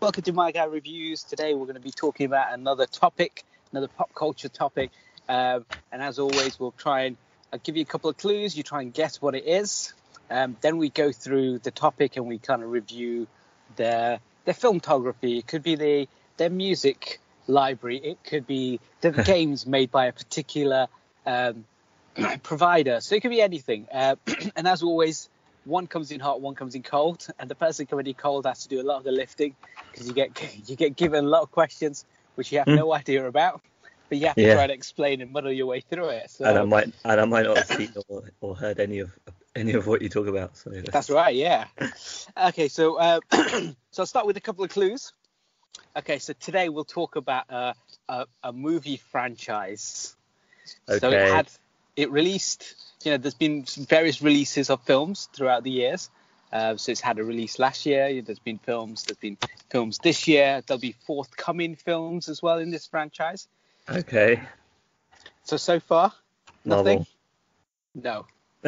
welcome to My Guy Reviews. Today we're going to be talking about another topic, another pop culture topic. Um, and as always, we'll try and I'll give you a couple of clues. You try and guess what it is. Um, then we go through the topic and we kind of review their their filmography. It could be the their music library. It could be the games made by a particular um, provider. So it could be anything. Uh, and as always, one comes in hot, one comes in cold, and the person coming in cold has to do a lot of the lifting because you get you get given a lot of questions which you have Mm. no idea about, but you have to Yeah. try to explain and muddle your way through it. So and I might and I might not have seen or, or heard any of any of what you talk about. So That's right, yeah. Okay, so uh, so I'll start with a couple of clues. Okay, so today we'll talk about uh, a, a movie franchise. Okay. So it had it released. You know, there's been various releases of films throughout the years. Uh, so it's had a release last year. There's been films. There's been films this year. There'll be forthcoming films as well in this franchise. Okay. So so far, nothing. Marvel. No,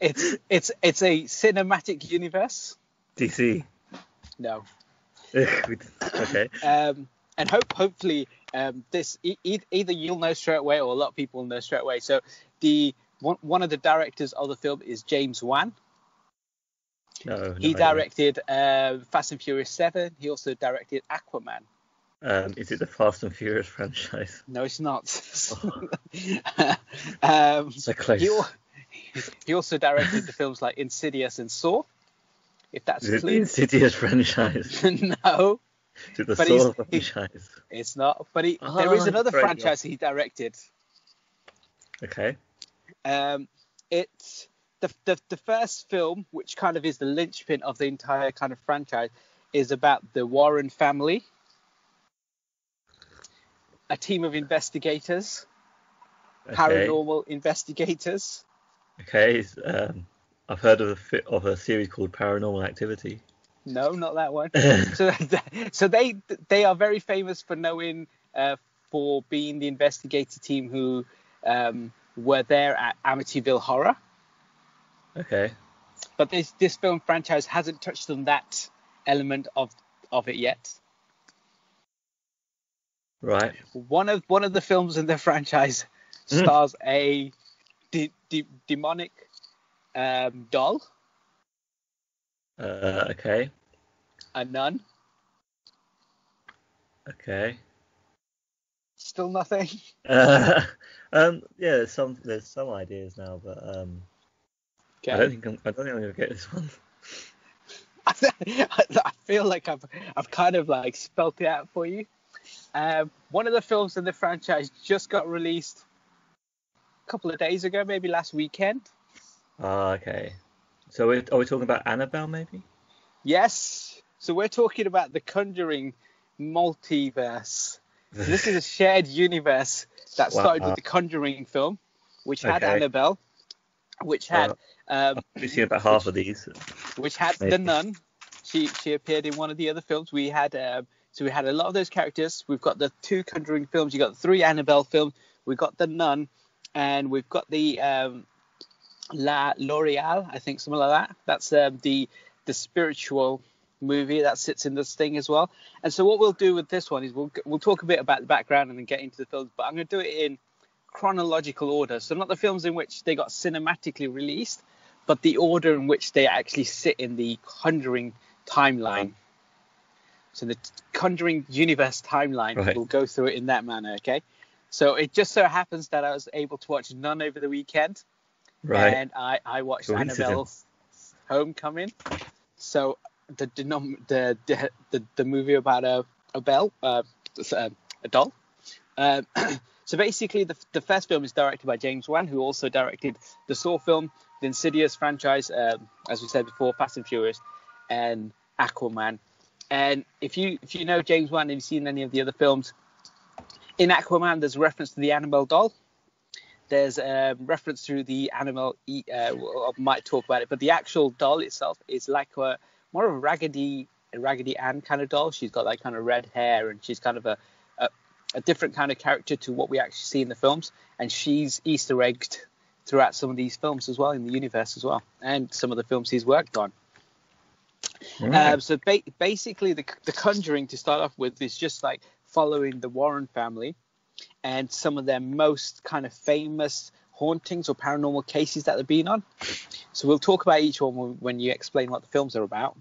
it's it's it's a cinematic universe. DC. No. okay. um, and hope hopefully um, this e- either you'll know straight away or a lot of people will know straight away. So the one, one of the directors of the film is James Wan. No. no He directed uh, Fast and Furious Seven. He also directed Aquaman. Um, is it the Fast and Furious franchise? No, it's not. um, So close. he, he also directed the films like Insidious and Saw. If that's Is it the. Insidious franchise? no, Is it the But Saw he- franchise? it's not. But he, there is Ah, another franchise he directed. Okay. Um, it's the, the the first film, which kind of is the linchpin of the entire kind of franchise, is about the Warren family, a team of investigators, Okay. paranormal investigators. Okay. Um, I've heard of a of a series called Paranormal Activity. No, not that one. so, so they they are very famous for knowing uh, for being the investigator team who um, were there at Amityville Horror. Okay. But this this film franchise hasn't touched on that element of of it yet. Right. one of one of the films in the franchise Mm. stars a de- de- demonic um, doll, Uh, okay. a nun. Okay. Still nothing. Uh, um, yeah, there's some there's some ideas now, but um, I don't think I'm, I don't think I'm gonna get this one. I feel like I've I've kind of like spelt it out for you. Um, one of the films in the franchise just got released a couple of days ago, maybe last weekend. Ah, okay. So we are we talking about Annabelle, maybe? Yes. So we're talking about the Conjuring multiverse. So this is a shared universe that started Wow. with the Conjuring film, which had Okay. Annabelle, which had um, We've seen about half of these. which had the nun. She she appeared in one of the other films. We had um, so we had a lot of those characters. We've got the two Conjuring films. You got the three Annabelle films. We've got the nun, and we've got the um, La Llorona, I think something like that. That's um, the the spiritual movie that sits in this thing as well. And so what we'll do with this one is we'll we'll talk a bit about the background and then get into the films. But I'm going to do it in chronological order. So not the films in which they got cinematically released, but the order in which they actually sit in the Conjuring timeline. So the Conjuring universe timeline, Right. we'll go through it in that manner, okay? So it just so happens that I was able to watch Nun over the weekend, Right. and I, I watched. Annabelle Homecoming. So the the, the the movie about a a bell uh, uh, a doll. Um, so basically, the the first film is directed by James Wan, who also directed the Saw film, the Insidious franchise, um, as we said before, Fast and Furious, and Aquaman. And if you if you know James Wan and you've seen any of the other films, in Aquaman there's a reference to the Annabelle doll. There's a reference to the animal. Uh, I might talk about it, but the actual doll itself is like a more of a raggedy, a raggedy Ann kind of doll. She's got that kind of red hair, and she's kind of a, a a different kind of character to what we actually see in the films. And she's Easter egged throughout some of these films as well in the universe as well, and some of the films he's worked on. Um, so ba- basically, the, the Conjuring to start off with is just like following the Warren family and some of their most kind of famous hauntings or paranormal cases that they've been on. So we'll talk about each one when you explain what the films are about.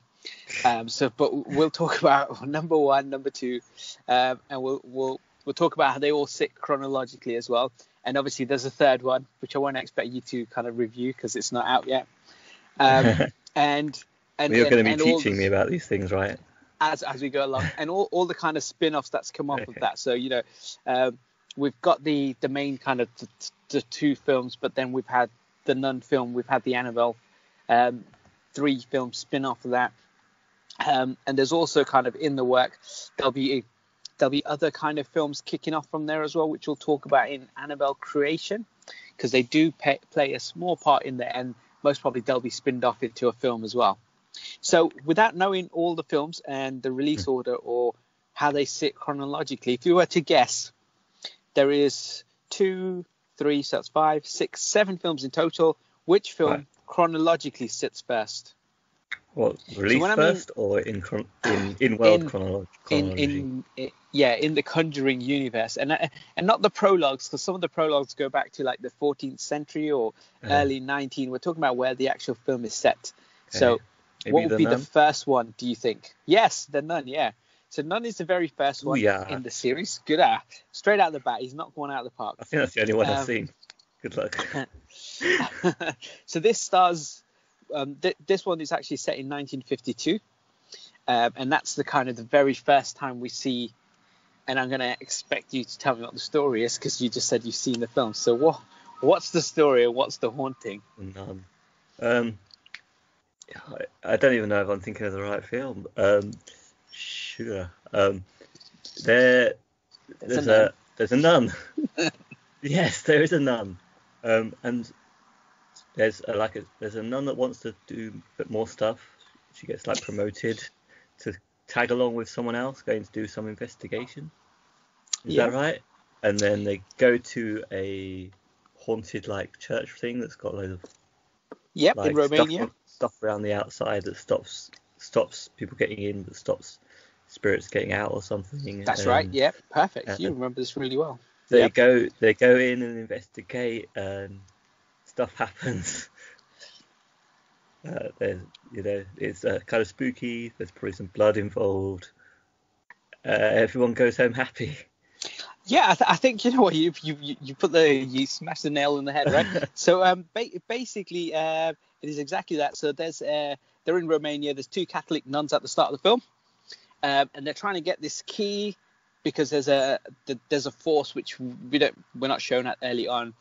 Um, so, but we'll talk about number one, number two, um, and we'll we'll we'll talk about how they all sit chronologically as well. And obviously, there's a third one which I won't expect you to kind of review because it's not out yet. Um, and and you're going to be teaching the- me about these things, right? as as we go along, and all, all the kind of spin-offs that's come off of that. So you know, um, we've got the the main kind of the, the two films, but then we've had the Nun film, we've had the Annabelle um, three film spin-off of that, um, and there's also kind of in the work there'll be there'll be other kind of films kicking off from there as well, which we'll talk about in Annabelle Creation, because they do pay, play a small part in there, and most probably they'll be spinned off into a film as well. So, without knowing all the films and the release order or how they sit chronologically, if you were to guess, there is two, three, so that's five, six, seven films in total. Which film Right. chronologically sits first? What release when I mean- first or in chron- in in world In- chronolo- In, chronology? in, yeah, in the Conjuring universe, and uh, and not the prologues, because some of the prologues go back to like the 14th century or Uh-huh. early 19. We're talking about where the actual film is set. So, Maybe what would be Nun? the first one? Do you think? Yes, the Nun. Yeah. So Nun is the very first one Booyah. in the series. Good ah, straight out of the bat. He's not going out of the park. I think that's the only one Um, I've seen. Good luck. so this stars. Um, th- this one is actually set in 1952, um, and that's the kind of the very first time we see. And I'm going to expect you to tell me what the story is because you just said you've seen the film. So what? What's the story and what's the haunting? None. Um, I, I don't even know if I'm thinking of the right film. Um, sure. Um, there, There's there's a a, there's a nun. yes, there is a nun. Um, and there's a, like a, there's a nun that wants to do a bit more stuff. She gets like promoted to tag along with someone else going to do some investigation. Is Yeah. that right? And then they go to a haunted like church thing that's got loads of Yep, like in Romania. Stuff, stuff around the outside that stops stops people getting in, but stops spirits getting out or something. That's right. Yeah, perfect. uh, you remember this really well. They Yep. go they go in and investigate, and stuff happens. Uh, there's you know it's uh, kind of spooky. There's probably some blood involved. Uh, everyone goes home happy. Yeah, I, th- I think you know what you you you- you put the you smash the nail in the head, right? so um, ba- basically, uh, it is exactly that. So there's uh, they're in Romania. There's two Catholic nuns at the start of the film, um, and they're trying to get this key because there's a th- there's a force which we don't we're not shown at early on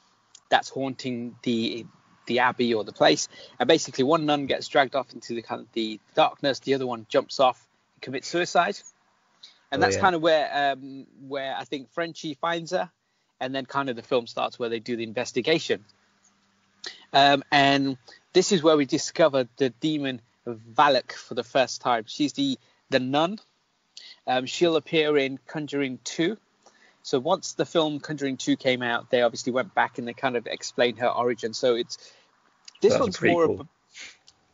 that's haunting the the abbey or the place. And basically, one nun gets dragged off into the kind of the darkness. The other one jumps off and commits suicide. And Oh, that's yeah. kind of where um, where I think Frenchie finds her, and then kind of the film starts where they do the investigation. Um, and this is where we discover the demon Valak for the first time. She's the the nun. Um, she'll appear in Conjuring 2. So once the film Conjuring 2 came out, they obviously went back and they kind of explained her origin. So it's this That's one's more of a,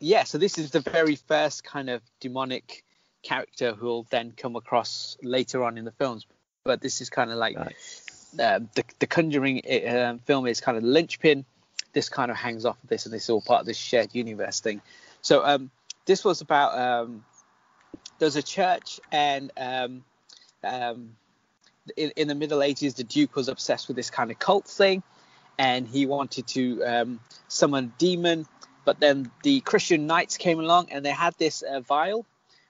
yeah. So this is the very first kind of demonic character who will then come across later on in the films. But this is kind of like Nice. um, the the Conjuring um, film is kind of the linchpin. This kind of hangs off of this, and this is all part of this shared universe thing. So um, this was about um, there's a church, and um, um, in, in the Middle Ages, the Duke was obsessed with this kind of cult thing, and he wanted to um, summon a demon. But then the Christian knights came along, and they had this uh, vial,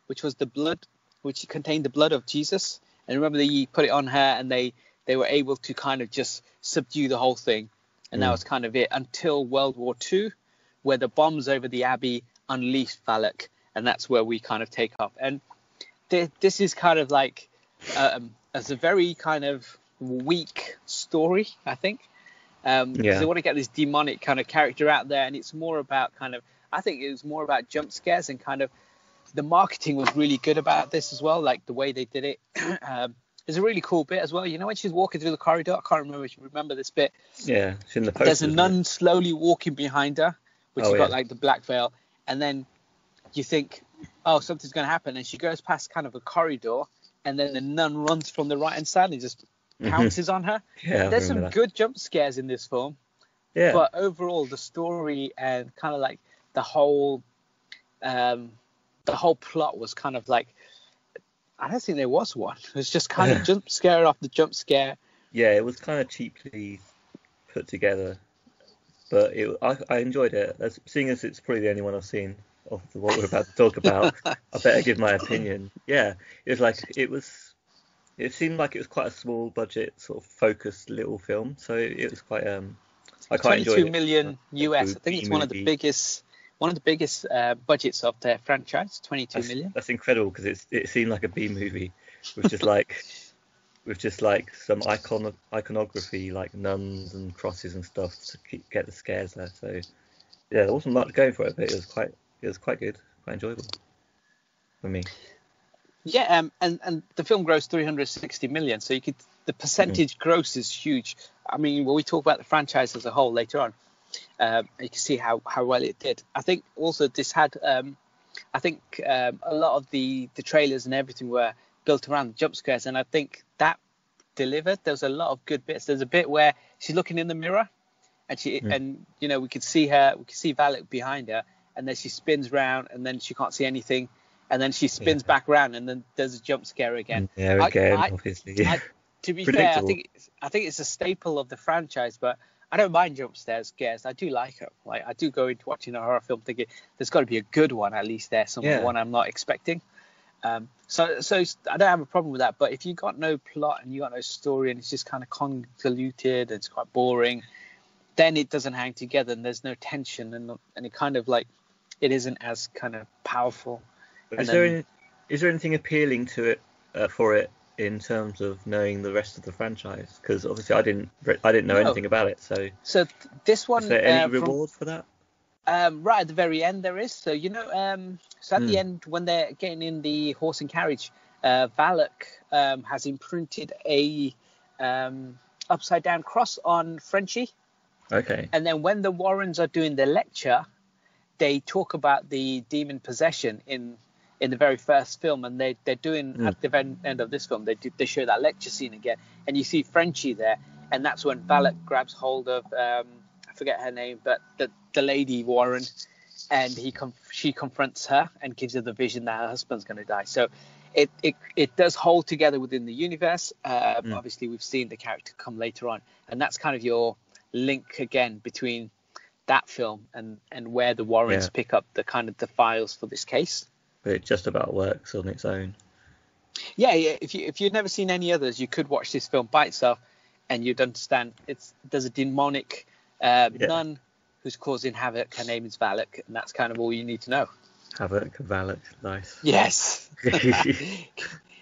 which was the blood, which contained the blood of Jesus. And remember, they put it on her, and they they were able to kind of just subdue the whole thing. And that Mm. was kind of it until World War II, where the bombs over the abbey unleashed Valak, and that's where we kind of take off. And th- this is kind of like um, as a very kind of weak story, I think. Um, Yeah. they want to get this demonic kind of character out there, and it's more about kind of. I think it was more about jump scares and kind of the marketing was really good about this as well, like the way they did it. um, there's a really cool bit as well. You know when she's walking through the corridor, I can't remember if you remember this bit. Yeah, it's in the poster. There's a nun it? slowly walking behind her, which Oh, has got like the black veil, and then you think oh, something's going to happen, and she goes past kind of a corridor, and then the nun runs from the right hand side and just pounces on her. Yeah, There's some that. good jump scares in this film, Yeah. but overall the story and kind of like the whole, um, the whole plot was kind of like. I don't think there was one. It was just kind of jump scare after jump scare. yeah, it was kind of cheaply put together, but it, I, I enjoyed it. As, seeing as it's probably the only one I've seen of what we're about to talk about, I better give my opinion. Yeah, it was like it was. It seemed like it was quite a small budget, sort of focused little film, so it was quite. Um, I quite enjoyed 22 it. million US. I think it's one of the biggest, one of the biggest uh, budgets of their franchise. 22 That's, million. that's incredible because it's it seemed like a B movie with just like with just like some icon iconography like nuns and crosses and stuff to keep, get the scares there. So yeah, there wasn't much going for it, but it was quite it was quite good, quite enjoyable for me. Yeah, um, and and the film grossed 360 million, so you could the percentage gross is huge. I mean, when we talk about the franchise as a whole later on, um, you can see how how well it did. I think also this had, um, I think um, a lot of the the trailers and everything were built around jump scares, and I think that delivered. There was a lot of good bits. There's a bit where she's looking in the mirror, and she and you know we could see her, we could see Valak behind her, and then she spins round, and then she can't see anything, and then she spins Yeah. back round, and then there's a jump scare again. There I- again, I- obviously. I- to be fair, I think it's, I think it's a staple of the franchise, but I don't mind jump scares. Scares, I do like them. Like I do go into watching a horror film thinking there's got to be a good one at least there, some Yeah. one I'm not expecting. Um, so so I don't have a problem with that. But if you got no plot and you got no story and it's just kind of convoluted, and it's quite boring, then it doesn't hang together and there's no tension and and it kind of like it isn't as kind of powerful. Is there any, is there anything appealing to it uh, for it in terms of knowing the rest of the franchise? Because obviously I didn't I didn't know No. anything about it. So So th- this one is there any uh, from- reward for that? Um, right at the very end, there is. So you know, um, so at the Hmm. end when they're getting in the horse and carriage, uh, Valak um, has imprinted a um, upside down cross on Frenchie, Okay. and then when the Warrens are doing the lecture, they talk about the demon possession in in the very first film, and they they're doing Hmm. at the very end of this film, they do, they show that lecture scene again, and you see Frenchie there, and that's when Valak grabs hold of um, I forget her name, but the the lady Warren, and he com- she confronts her and gives her the vision that her husband's going to die. So. It, it, it does hold together within the universe. Uh, Mm. Obviously, we've seen the character come later on, and that's kind of your link again between that film and and where the Warrens Yeah. pick up the kind of the files for this case. But it just about works on its own. Yeah, yeah. If you if you've never seen any others, you could watch this film by itself, and you'd understand. It's there's a demonic uh, Yeah. nun who's causing havoc. Her name is Valak, and that's kind of all you need to know. Havoc, Valak, nice. Yes.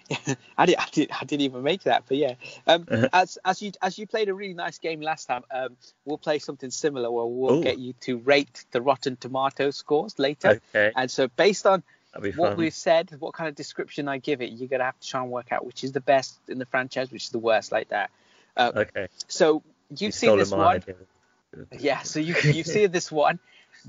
I did, I did, I didn't even make that, but yeah. Um, Uh-huh. as as you as you played a really nice game last time, um, we'll play something similar where we'll Ooh. get you to rate the Rotten Tomato scores later. Okay, And so based on what fun. we've said, what kind of description I give it, you're gonna have to try and work out which is the best in the franchise, which is the worst, like that. Okay. So you've You seen this one, idea. yeah. So you you've seen this one.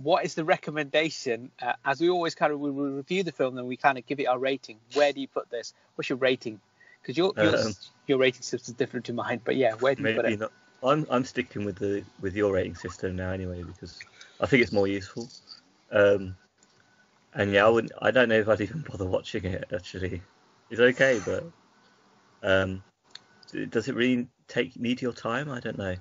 What is the recommendation? Uh, as we always kind of we review the film, then we kind of give it our rating. Where do you put this? What's your rating? Because your your, Um, your rating system is different to mine, but yeah, where do you put it? not. I'm I'm sticking with the with your rating system now anyway because I think it's more useful. Um, and yeah, I wouldn't. I don't know if I'd even bother watching it. Actually, it's okay, but um, does it really take need your time? I don't know.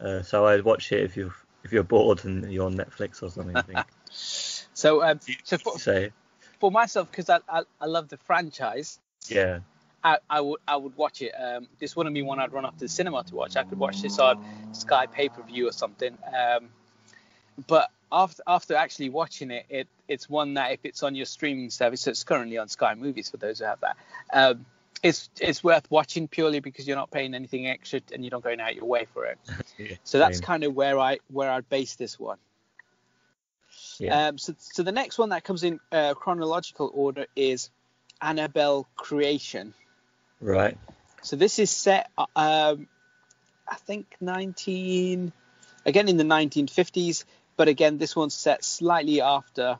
Uh, so I'd watch it if you if you're bored and you're on Netflix or something. I think. So um, so for, so for myself, because I, I I love the franchise, yeah, I, I would I would watch it. Um, this wouldn't be one I'd run up to the cinema to watch. I could watch this on Sky pay per view or something. Um, but after after actually watching it, it it's one that if it's on your streaming service, so it's currently on Sky Movies for those who have that. Um, it's it's worth watching purely because you're not paying anything extra and you're not going out your way for it. yeah So that's same. kind of where I where I'd base this one. yeah. Um, so, so the next one that comes in uh, chronological order is Annabelle Creation. right. So this is set, um, I think 19, again in the 1950s, but again this one's set slightly after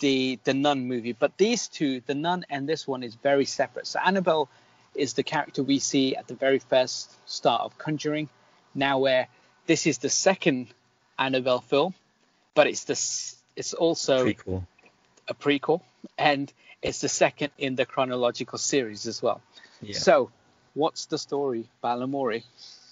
the the Nun movie. But these two, the Nun and this one, is very separate. So Annabelle is the character we see at the very first start of Conjuring. Now, where this is the second Annabelle film, but it's the it's also Prequel. a prequel, and it's the second in the chronological series as well. Yeah. So, what's the story, Balamori?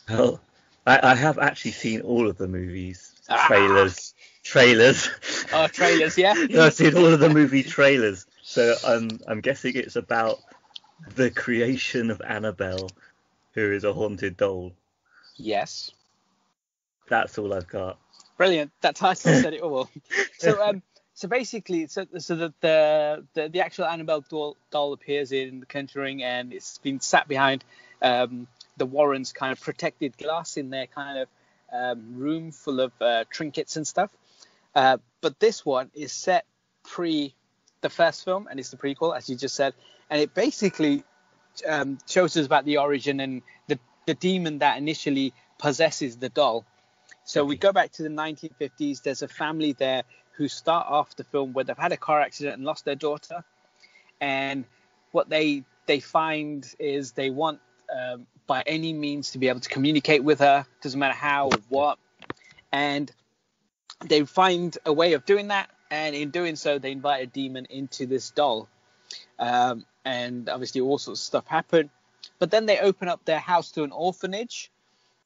Well, I, I have actually seen all of the movies, Ah. trailers, trailers. Oh, trailers, yeah. I've seen all of the movie trailers, so I'm I'm guessing it's about the creation of Annabelle, who is a haunted doll. Yes. That's all I've got. Brilliant. That title said it all. So um, so basically, so so the the the, the actual Annabelle doll, doll appears in The Conjuring, and it's been sat behind um, the Warrens' kind of protected glass in their kind of um, room full of uh, trinkets and stuff. Uh, but this one is set pre the first film, and it's the prequel, as you just said, and it basically um, shows us about the origin and the the demon that initially possesses the doll. So we go back to the 1950s. There's a family there who start off the film where they've had a car accident and lost their daughter, and what they they find is they want um, by any means to be able to communicate with her. Doesn't matter how or what, and they find a way of doing that. And in doing so, they invite a demon into this doll, um, and obviously all sorts of stuff happen. But then they open up their house to an orphanage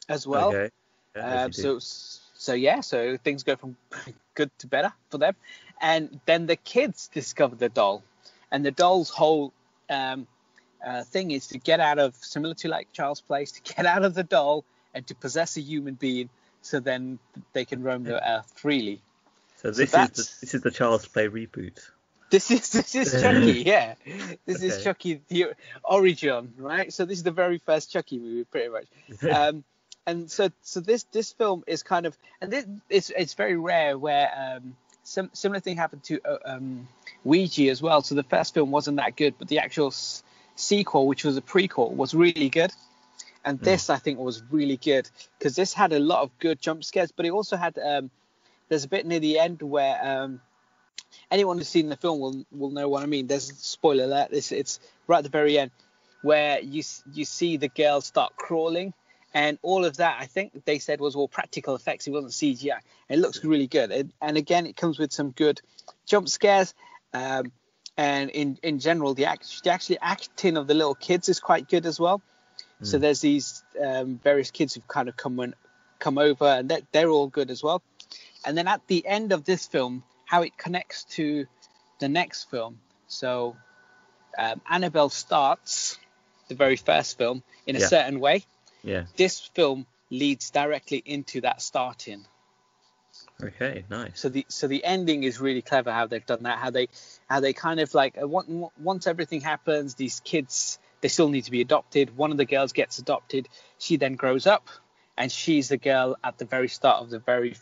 as well. okay. Yeah, Um, so so yeah, so things go from good to better for them, and then the kids discover the doll, and the doll's whole um, uh, thing is to get out of similar to like Child's Play, to get out of the doll and to possess a human being, so then they can roam the earth freely. so this is the, this is the Child's Play reboot. This is this is Chucky, yeah. This is Chucky the origin, right? So this is the very first Chucky movie, pretty much. um, and so so this this film is kind of and this, it's it's very rare where um, some similar thing happened to uh, um, Ouija as well. So the first film wasn't that good, but the actual s- sequel, which was a prequel, was really good. And this I think was really good because this had a lot of good jump scares, but it also had um, there's a bit near the end where um, anyone who's seen the film will will know what I mean. There's spoiler alert. It's it's right at the very end where you you see the girl start crawling, and all of that I think they said was all practical effects. It wasn't CGI. It looks really good, and, and again it comes with some good jump scares. Um, and in in general, the act the actually acting of the little kids is quite good as well. So there's these um, various kids who've kind of come and come over, and they're, they're all good as well. And then at the end of this film, how it connects to the next film. So um, Annabelle starts the very first film in a Yeah. certain way. Yeah. This film leads directly into that starting. Okay. Nice. So the so the ending is really clever how they've done that. How they how they kind of like uh, once everything happens, these kids they still need to be adopted. One of the girls gets adopted. She then grows up, and she's the girl at the very start of the very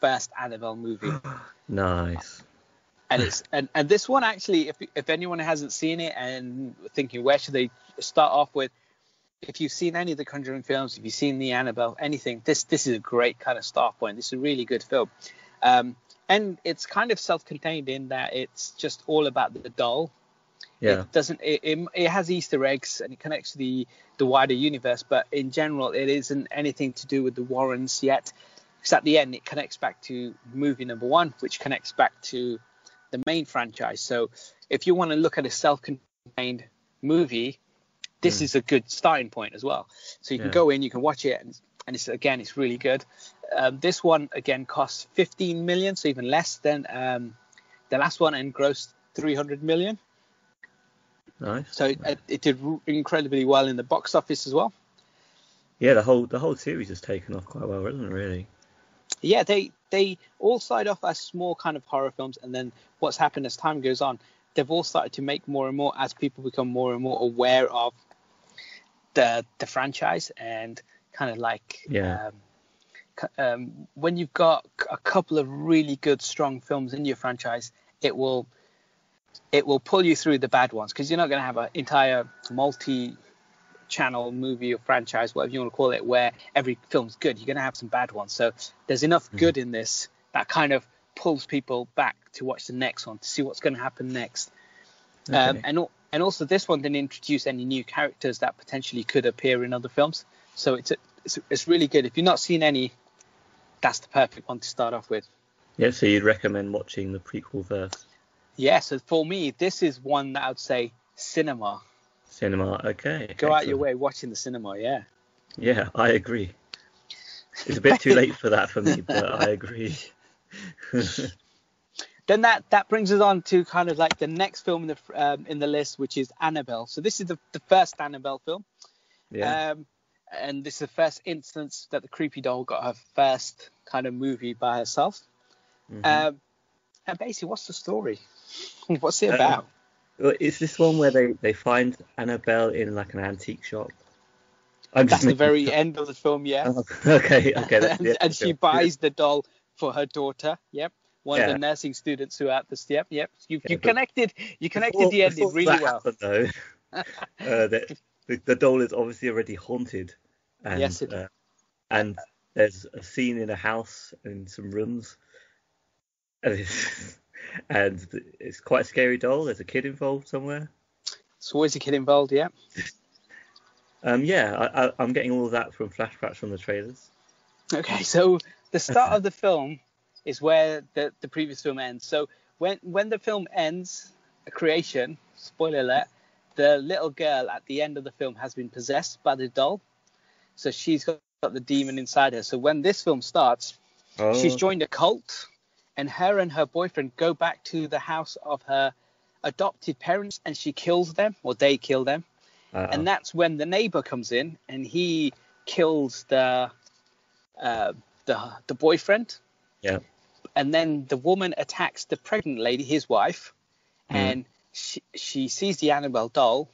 first Annabelle movie. Nice. and it's and, and this one actually if if anyone hasn't seen it and thinking where should they start off with if you've seen any of the conjuring films if you've seen the annabelle anything this this is a great kind of start point this is a really good film um and it's kind of self-contained in that it's just all about the doll Yeah. it doesn't it, it, it has easter eggs and it connects to the the wider universe but in general it isn't anything to do with the warrens yet. Because at the end it connects back to movie number one which connects back to the main franchise. So if you want to look at a self-contained movie this Hmm. is a good starting point as well. So you can go in you can watch it and, and it's again it's really good. Um, this one again costs 15 million so even less than um, the last one and grossed 300 million Nice. so it, it did incredibly well in the box office as well. Yeah, the whole the whole series has taken off quite well, isn't it? Really. Yeah, they they all started off as small kind of horror films, and then what's happened as time goes on, they've all started to make more and more as people become more and more aware of the the franchise and kind of like Yeah. um, um, when you've got a couple of really good strong films in your franchise, it will it will pull you through the bad ones because you're not going to have an entire multi channel movie or franchise whatever you want to call it where every film's good you're going to have some bad ones so there's enough good in this that kind of pulls people back to watch the next one to see what's going to happen next. Um, and and also this one didn't introduce any new characters that potentially could appear in other films. So it's a, it's, it's really good. If you've not seen any, that's the perfect one to start off with. Yeah, so you'd recommend watching the prequel first. Yeah, so for me, this is one that I would say cinema. Cinema, okay. Go out your way watching the cinema, yeah. Yeah, I agree. It's a bit too late for that for me, but I agree. Then that that brings us on to kind of like the next film in the um, in the list, which is Annabelle. So this is the, the first Annabelle film, yeah. um, and this is the first instance that the creepy doll got her first kind of movie by herself. mhm. Um, and basically, what's the story? What's it Uh, about? Well, is this one where they, they find Annabelle in like an antique shop? I'm That's the very end of the film, yeah. Oh, okay, okay. and, and she buys the doll for her daughter. Yep. One of the nursing students who are at this. Yep. Yep. You, Yeah, you connected. You connected Before- the ending really that well. happened, though, uh, the, the, the doll is obviously already haunted. And, Yes, it- uh, and there's a scene in a house in some rooms, and it's, and it's quite a scary doll. There's a kid involved somewhere. So always a kid involved. Yeah. Um, yeah, I, I, I'm getting all of that from flashbacks from the trailers. Okay. So the start of the film is where the the previous film ends. So when when the film ends, a creation. Spoiler alert. The little girl at the end of the film has been possessed by the doll. So she's got, got the demon inside her. So when this film starts, Oh, she's joined a cult and her and her boyfriend go back to the house of her adopted parents and she kills them or they kill them uh, and that's when the neighbor comes in and he kills the uh, the the boyfriend yeah. and then the woman attacks the pregnant lady his wife Mm. and she, she sees the annabelle doll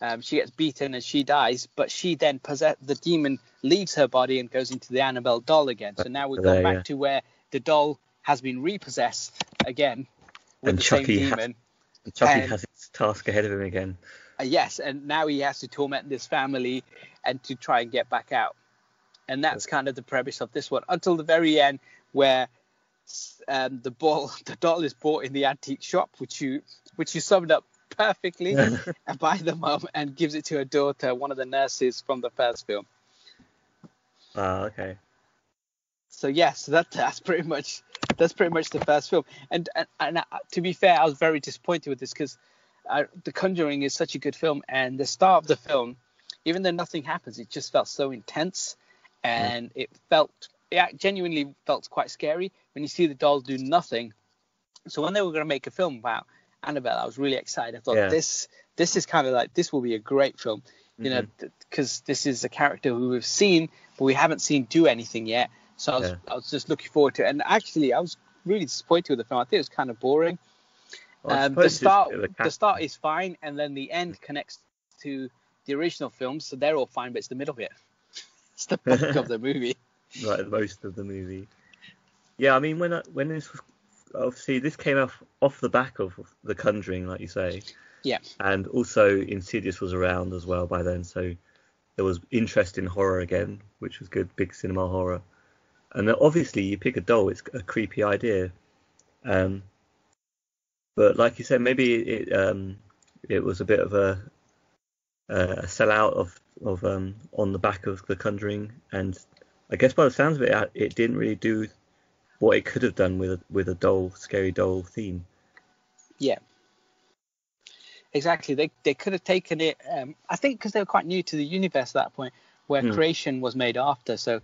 um, she gets beaten and she dies but she then possess the demon leaves her body and goes into the annabelle doll again so now we've gone back yeah. to where the doll has been repossessed again with And Chucky same ha- demon And Chucky and- has its task ahead of him again. Uh, yes, and now he has to torment this family and to try and get back out. And that's kind of the premise of this one until the very end, where um, the ball, the doll is bought in the antique shop, which you which you summed up perfectly, by the mum and gives it to her daughter, one of the nurses from the first film. Ah, okay. So yes, that that's pretty much that's pretty much the first film. And and, and uh, to be fair, I was very disappointed with this because uh, The Conjuring is such a good film, and the start of the film, even though nothing happens, it just felt so intense, and it felt it genuinely felt quite scary when you see the doll do nothing. So when they were going to make a film about Annabelle, I was really excited. I thought Yeah. this this is kind of like this will be a great film, you know, because this is a character who we've seen but we haven't seen do anything yet. So I was, Yeah. I was just looking forward to it. And actually, I was really disappointed with the film. I think it was kind of boring. Well, um, the start a bit of a the start is fine, and then the end connects to the original film, so they're all fine. But it's the middle bit. It's the bulk of the movie. Right, most of the movie. Yeah, I mean when I, when this was obviously this came off off the back of The Conjuring, like you say. Yeah. And also Insidious was around as well by then, so there was interest in horror again, which was good, big cinema horror. And obviously you pick a doll, it's a creepy idea. Um, but like you said, maybe it um, it was a bit of a a sellout of of um, on the back of The Conjuring, and I guess by the sounds of it, uh, it didn't really do what it could have done with a, with a doll, scary doll theme. Yeah, exactly. They they could have taken it. Um, I think because they were quite new to the universe at that point, where Hmm. creation was made after. So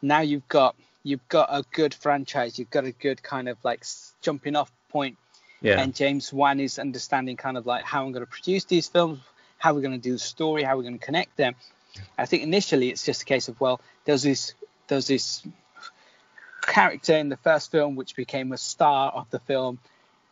now you've got you've got a good franchise. You've got a good kind of like jumping off point. Yeah, And James Wan is understanding kind of like how I'm going to produce these films, how we're going to do the story, how we're going to connect them. I think initially it's just a case of well, there's this there's this character in the first film which became a star of the film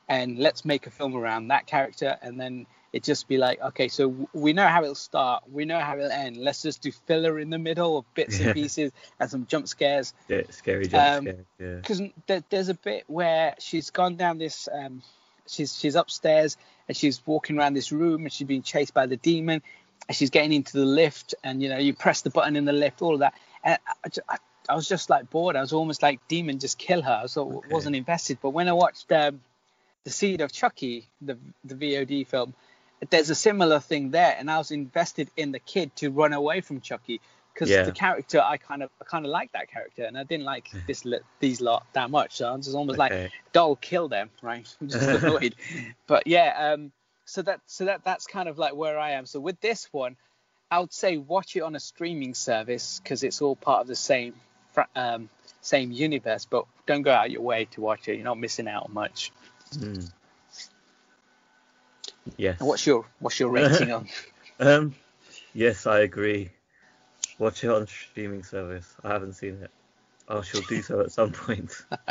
and let's make a film around that character and then it just be like okay so we know how it'll start we know how it'll end let's just do filler in the middle of bits Yeah. and pieces and some jump scares yeah scary jump um, scare. Yeah, because there, there's a bit where she's gone down this um she's she's upstairs and she's walking around this room and she's being chased by the demon and she's getting into the lift and you know you press the button in the lift all of that and I, I, I, I was just like bored. I was almost like demon, just kill her. So I Okay. wasn't invested. But when I watched um, the Seed of Chucky, the the VOD film, there's a similar thing there, and I was invested in the kid to run away from Chucky because Yeah. the character I kind of I kind of like that character, and I didn't like this these lot that much. So I was just almost like doll kill them, right? I'm just annoyed. but yeah, um, so that so that that's kind of like where I am. So with this one, I would say watch it on a streaming service because it's all part of the same um, same universe. But don't go out your way to watch it. You're not missing out on much. Mm. Yes. And what's your what's your rating on? Um, yes, I agree. Watch it on streaming service. I haven't seen it. I shall do so at some point.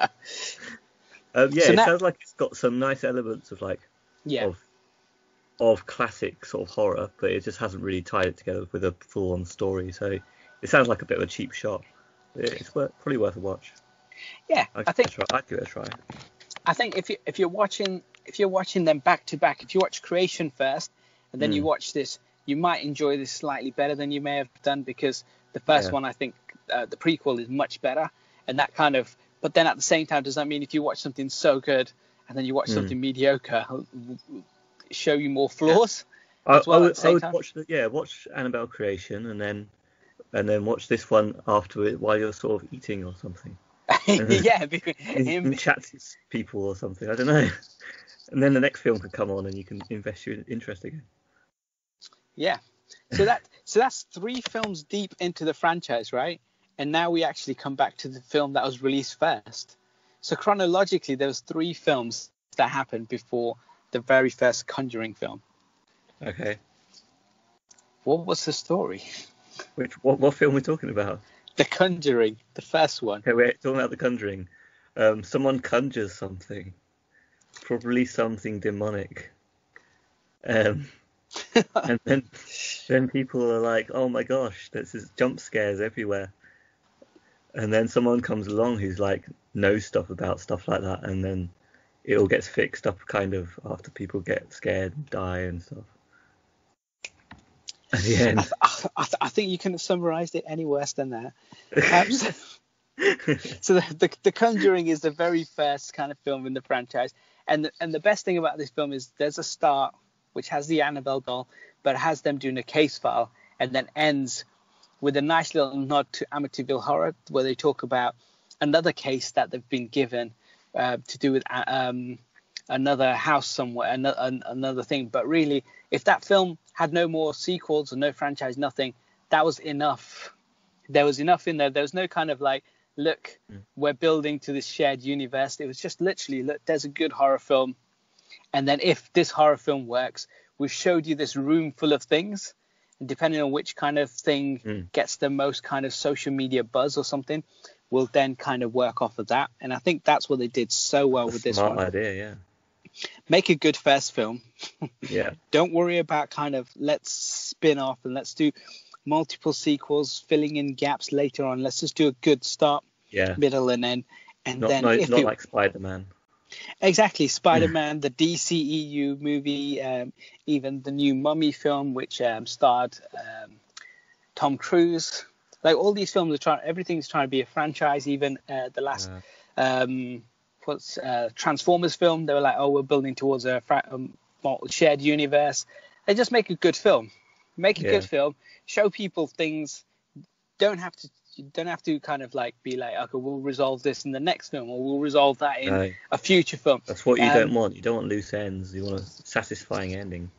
um, yeah, So it now- sounds like it's got some nice elements of like Yeah, of of classic sort of horror, but it just hasn't really tied it together with a full-on story. So it sounds like a bit of a cheap shot. It's worth, probably worth a watch. yeah. I'd I think it a try. I'd give it a try. I think if you if you're watching if you're watching them back to back, if you watch Creation first and then you Mm. watch this, you might enjoy this slightly better than you may have done because the first Yeah. one I think uh, the prequel is much better and that kind of. But then at the same time, does that mean if you watch something so good and then you watch Mm. something mediocre, show you more flaws? As well I at would, the I same would time? watch the yeah watch Annabelle Creation and then and then watch this one after it while you're sort of eating or something. yeah, because and chat people or something. I don't know. And then the next film can come on and you can invest your interest again. Yeah. So that so that's three films deep into the franchise, right? And now we actually come back to the film that was released first. So chronologically, there was three films that happened before the very first Conjuring film. Okay. What was the story? Which what what film are we talking about? The Conjuring, the first one. Okay, we're talking about The Conjuring. Um, someone conjures something, probably something demonic. Um, and then then people are like, "Oh my gosh, there's this jump scares everywhere." And then someone comes along who's like knows stuff about stuff like that, and then it all gets fixed up kind of after people get scared and die and stuff. At the I, end. I, th- I think you couldn't have summarized it any worse than that. Perhaps. so the, the, the Conjuring is the very first kind of film in the franchise, and the, and the best thing about this film is there's a start which has the Annabelle doll, but has them doing a case file, and then ends with a nice little nod to Amityville Horror, where they talk about another case that they've been given uh, to do with uh, um, another house somewhere, another, another thing. But really, if that film had no more sequels or no franchise, nothing, that was enough. There was enough in there. There was no kind of like, look, we're building to this shared universe. It was just literally, look, there's a good horror film. And then if this horror film works, we've showed you this room full of things. And depending on which kind of thing Mm. gets the most kind of social media buzz or something, we'll then kind of work off of that. And I think that's what they did so well with this Smart one. idea, yeah. Make a good first film. Yeah. Don't worry about kind of let's spin off and let's do multiple sequels, filling in gaps later on. Let's just do a good start, Yeah. middle, and end. And Not, then not, if not it, like Spider Man. exactly Spider-Man, the DCEU movie, um, even the new Mummy film, which um, starred um, Tom Cruise. Like all these films are trying, everything's trying to be a franchise. Even uh, the last um, what's uh, Transformers film, they were like, oh, we're building towards a fra- um, shared universe. They just make a good film. Make a Yeah. good film. Show people things. Don't have to. You don't have to kind of like be like, okay, we'll resolve this in the next film, or we'll resolve that in No. a future film. That's what you Um, don't want. You don't want loose ends. You want a satisfying ending.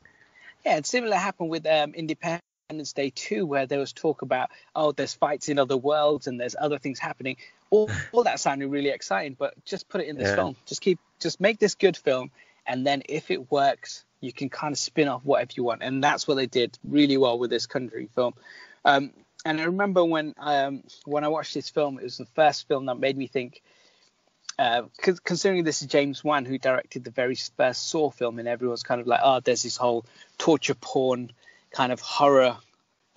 Yeah, and similar happened with um, Independence Day 2, where there was talk about, oh, there's fights in other worlds and there's other things happening. All, all that sounded really exciting, but just put it in this Yeah. film. Just keep, just make this good film, and then if it works, you can kind of spin off whatever you want, and that's what they did really well with this country film. Um, and I remember when um, when I watched this film, it was the first film that made me think. Uh, con- considering this is James Wan who directed the very first Saw film, and everyone's kind of like, oh, there's this whole torture porn kind of horror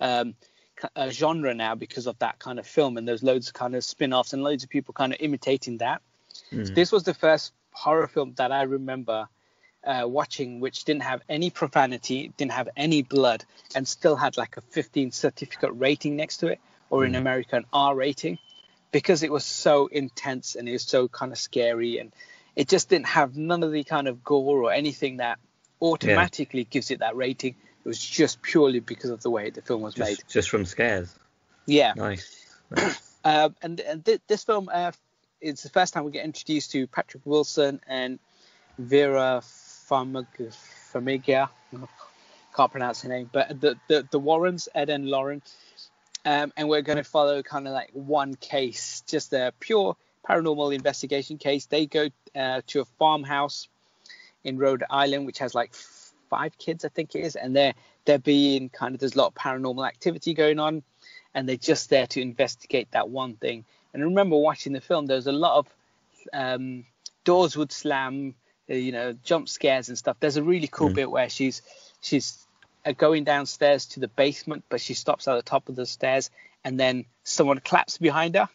um, uh, genre now because of that kind of film, and there's loads of kind of spin-offs and loads of people kind of imitating that. Mm. This was the first horror film that I remember uh, watching, which didn't have any profanity, didn't have any blood, and still had like a 15 certificate rating next to it, or in Mm. America an R rating, because it was so intense and it was so kind of scary and it just didn't have none of the kind of gore or anything that automatically yeah. gives it that rating. It was just purely because of the way the film was just, made. Just from scares. Yeah. Nice. nice. um, and, and th- this film uh, is the first time we get introduced to Patrick Wilson and Vera Farmiga. Can't pronounce her name, but the, the, the Warrens, Ed and Lorraine. Um, and we're going to follow kind of like one case, just a pure paranormal investigation case. They go uh, to a farmhouse in Rhode Island, which has like five kids, I think it is, and they're they're being kind of there's a lot of paranormal activity going on, and they're just there to investigate that one thing. And I remember watching the film, there was a lot of um, doors would slam, you know, jump scares and stuff. There's a really cool mm. bit where she's she's uh, going downstairs to the basement, but she stops at the top of the stairs, and then someone claps behind her.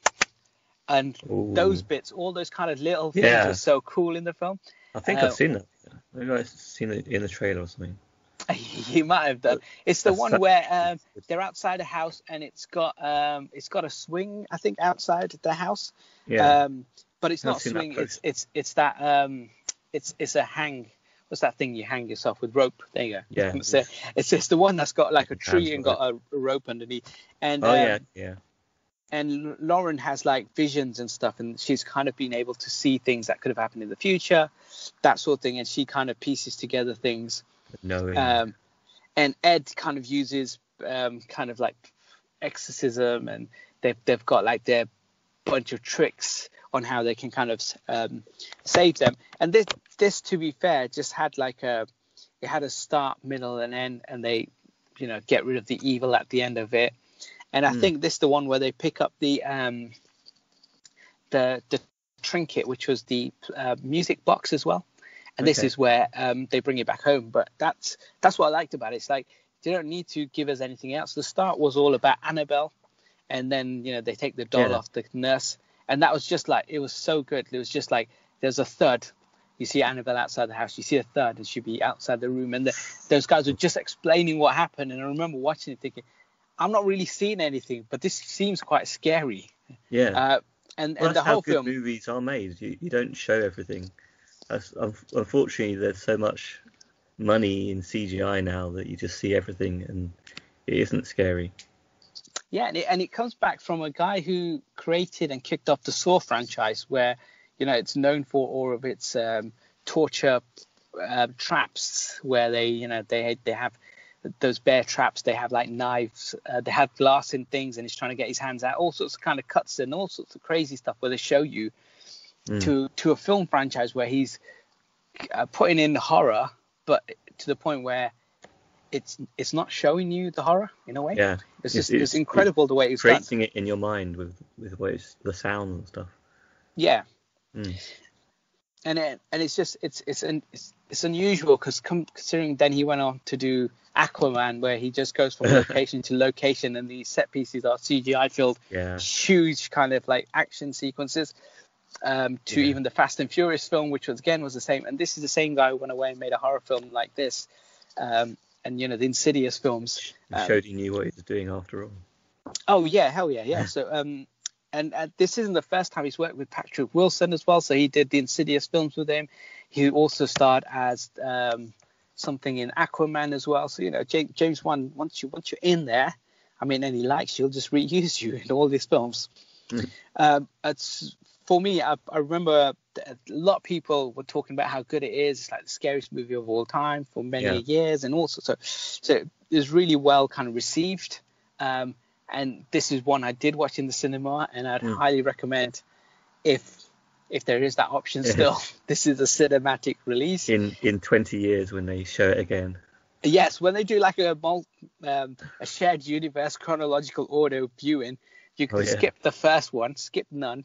And Ooh. those bits, all those kind of little things, yeah. are so cool in the film. I think uh, I've seen that. Maybe I've seen it in the trailer or something. you might have done. It's the one where um, they're outside a house and it's got um, it's got a swing, I think, outside the house. Yeah. Um, but it's not a swing. It's it's it's that um, it's it's a hang. What's that thing you hang yourself with rope? There you go. Yeah. It's, a, it's just the one that's got like a tree and got a, rope underneath. And oh yeah, um, yeah. And Lorraine has like visions and stuff, and she's kind of been able to see things that could have happened in the future, that sort of thing. And she kind of pieces together things no. Um, and Ed kind of uses um, kind of like exorcism, and they've they've got like their bunch of tricks on how they can kind of um, save them. And this this, to be fair, just had like a it had a start, middle, and end, and they you know get rid of the evil at the end of it. And I mm. think this is the one where they pick up the um, the the trinket, which was the uh, music box as well and okay. this is where um, they bring it back home. But that's that's what I liked about it. It's like they don't need to give us anything else. The start was all about Annabelle, and then you know they take the doll yeah. off the nurse, and that was just like it was so good. It was just like there's a thud. You see Annabelle outside the house. You see a third, and she'd be outside the room, and the, those guys were just explaining what happened. And I remember watching it, thinking, I'm not really seeing anything, but this seems quite scary. Yeah. Uh, and, well, and the whole film. movies are made. You, you don't show everything unfortunately, there's so much money in CGI now that you just see everything, and it isn't scary. Yeah, and it, and it comes back from a guy who created and kicked off the Saw franchise, where you know it's known for all of its um, torture uh, traps, where they you know they they have those bear traps. They have like knives. Uh, they have glass and things, and he's trying to get his hands out. All sorts of kind of cuts and all sorts of crazy stuff where they show you mm. to to a film franchise where he's uh, putting in horror, but to the point where it's it's not showing you the horror in a way. Yeah, it's just it's, it's incredible it's the way it's creating done. it in your mind with with ways the sound and stuff. Yeah. Mm. And it, and it's just it's it's an, it's, it's unusual because considering then he went on to do Aquaman where he just goes from location to location and the set pieces are CGI filled, yeah. huge kind of like action sequences um, to yeah. even the Fast and Furious film, which was again was the same. And this is the same guy who went away and made a horror film like this. Um, and you know the Insidious films. Um, showed he knew what he was doing after all. Oh yeah, hell yeah, yeah. so um, and uh, this isn't the first time he's worked with Patrick Wilson as well. So he did the Insidious films with him. He also starred as um, something in Aquaman as well. So you know James, James Wan, once you once you're in there, I mean, and he likes you, he'll just reuse you in all these films. Mm. Um, it's for me, I, I, remember a lot of people were talking about how good it is. It's like the scariest movie of all time for many yeah. years, and also so so it was really well kind of received. Um, and this is one I did watch in the cinema, and I'd mm. highly recommend if if there is that option still. this is a cinematic release. In in 20 years when they show it again. Yes, when they do like a um, a shared universe chronological order viewing, you can oh, yeah. skip the first one, skip Nun,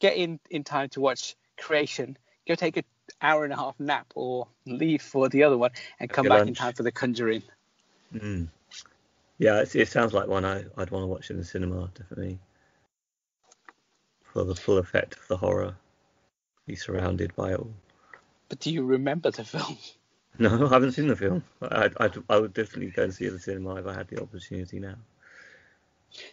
get in in time to watch Creation, go take an hour and a half nap or leave for the other one and come back lunch. in time for The Conjuring. Mm. Yeah, it, it, sounds like one I, would want to watch in the cinema, definitely. For the full effect of the horror, be surrounded by it all. But do you remember the film? No, I haven't seen the film. I, I, I would definitely go and see it in the cinema if I had the opportunity now.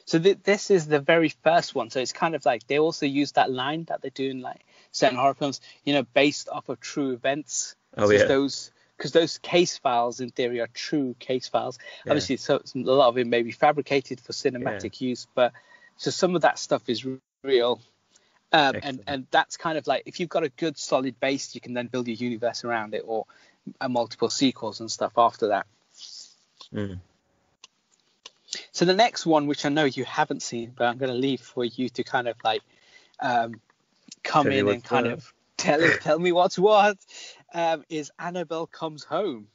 So th- this is the very first one. So it's kind of like they also use that line that they do in like certain horror films, you know, based off of true events. Oh yeah. Those because those case files in theory are true case files. Yeah. Obviously, so a lot of it may be fabricated for cinematic use, but so some of that stuff is real. Um, and and that's kind of like if you've got a good solid base, you can then build your universe around it or uh, multiple sequels and stuff after that. Mm. So the next one, which I know you haven't seen, but I'm going to leave for you to kind of like um, come Tell in and kind what. of tell tell me what's what. Um, is Annabelle comes home?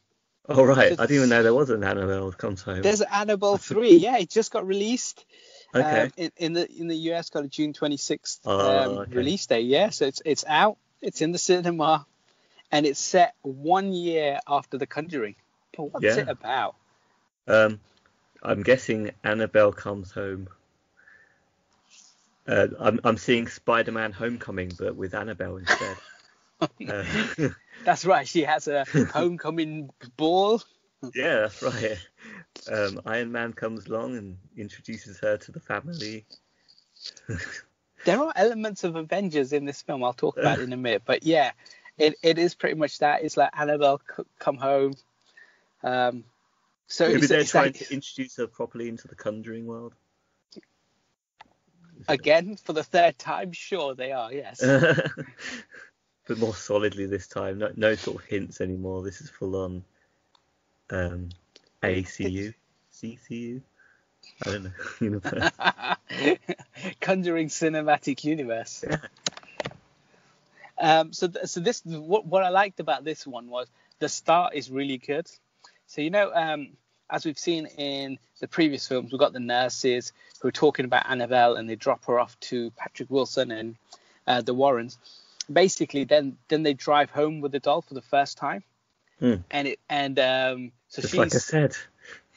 Oh right, So- I didn't even know there was an Annabelle comes home. There's Annabelle three. Yeah, it just got released. Okay. Um, in, in the in the US, got a June 26th Oh, um, okay. release date. Yeah, so it's it's out. It's in the cinema, and it's set one year after The Conjuring. But what's Yeah. it about? Um, I'm guessing Annabelle comes home. Uh, I'm I'm seeing Spider-Man: Homecoming, but with Annabelle instead. Uh, That's right. She has a homecoming ball. yeah, that's right. Um, Iron Man comes along and introduces her to the family. There are elements of Avengers in this film. I'll talk about in a minute. But yeah, it, it is pretty much that. It's like Annabelle c- come home. Um, so Maybe it's, they're it's trying like, to introduce her properly into the Conjuring world. again for the third time. Sure, they are. Yes. but more solidly this time. No, no sort of hints anymore. This is full on um, ACU, CCU. I don't know. universe. Conjuring cinematic universe. Yeah. Um, so, th- so this what what I liked about this one was the start is really good. So you know, um, as we've seen in the previous films, we've got the nurses who are talking about Annabelle, and they drop her off to Patrick Wilson and uh, the Warrens. Basically, then then they drive home with the doll for the first time, Hmm. and it and um, so Just she's like I said.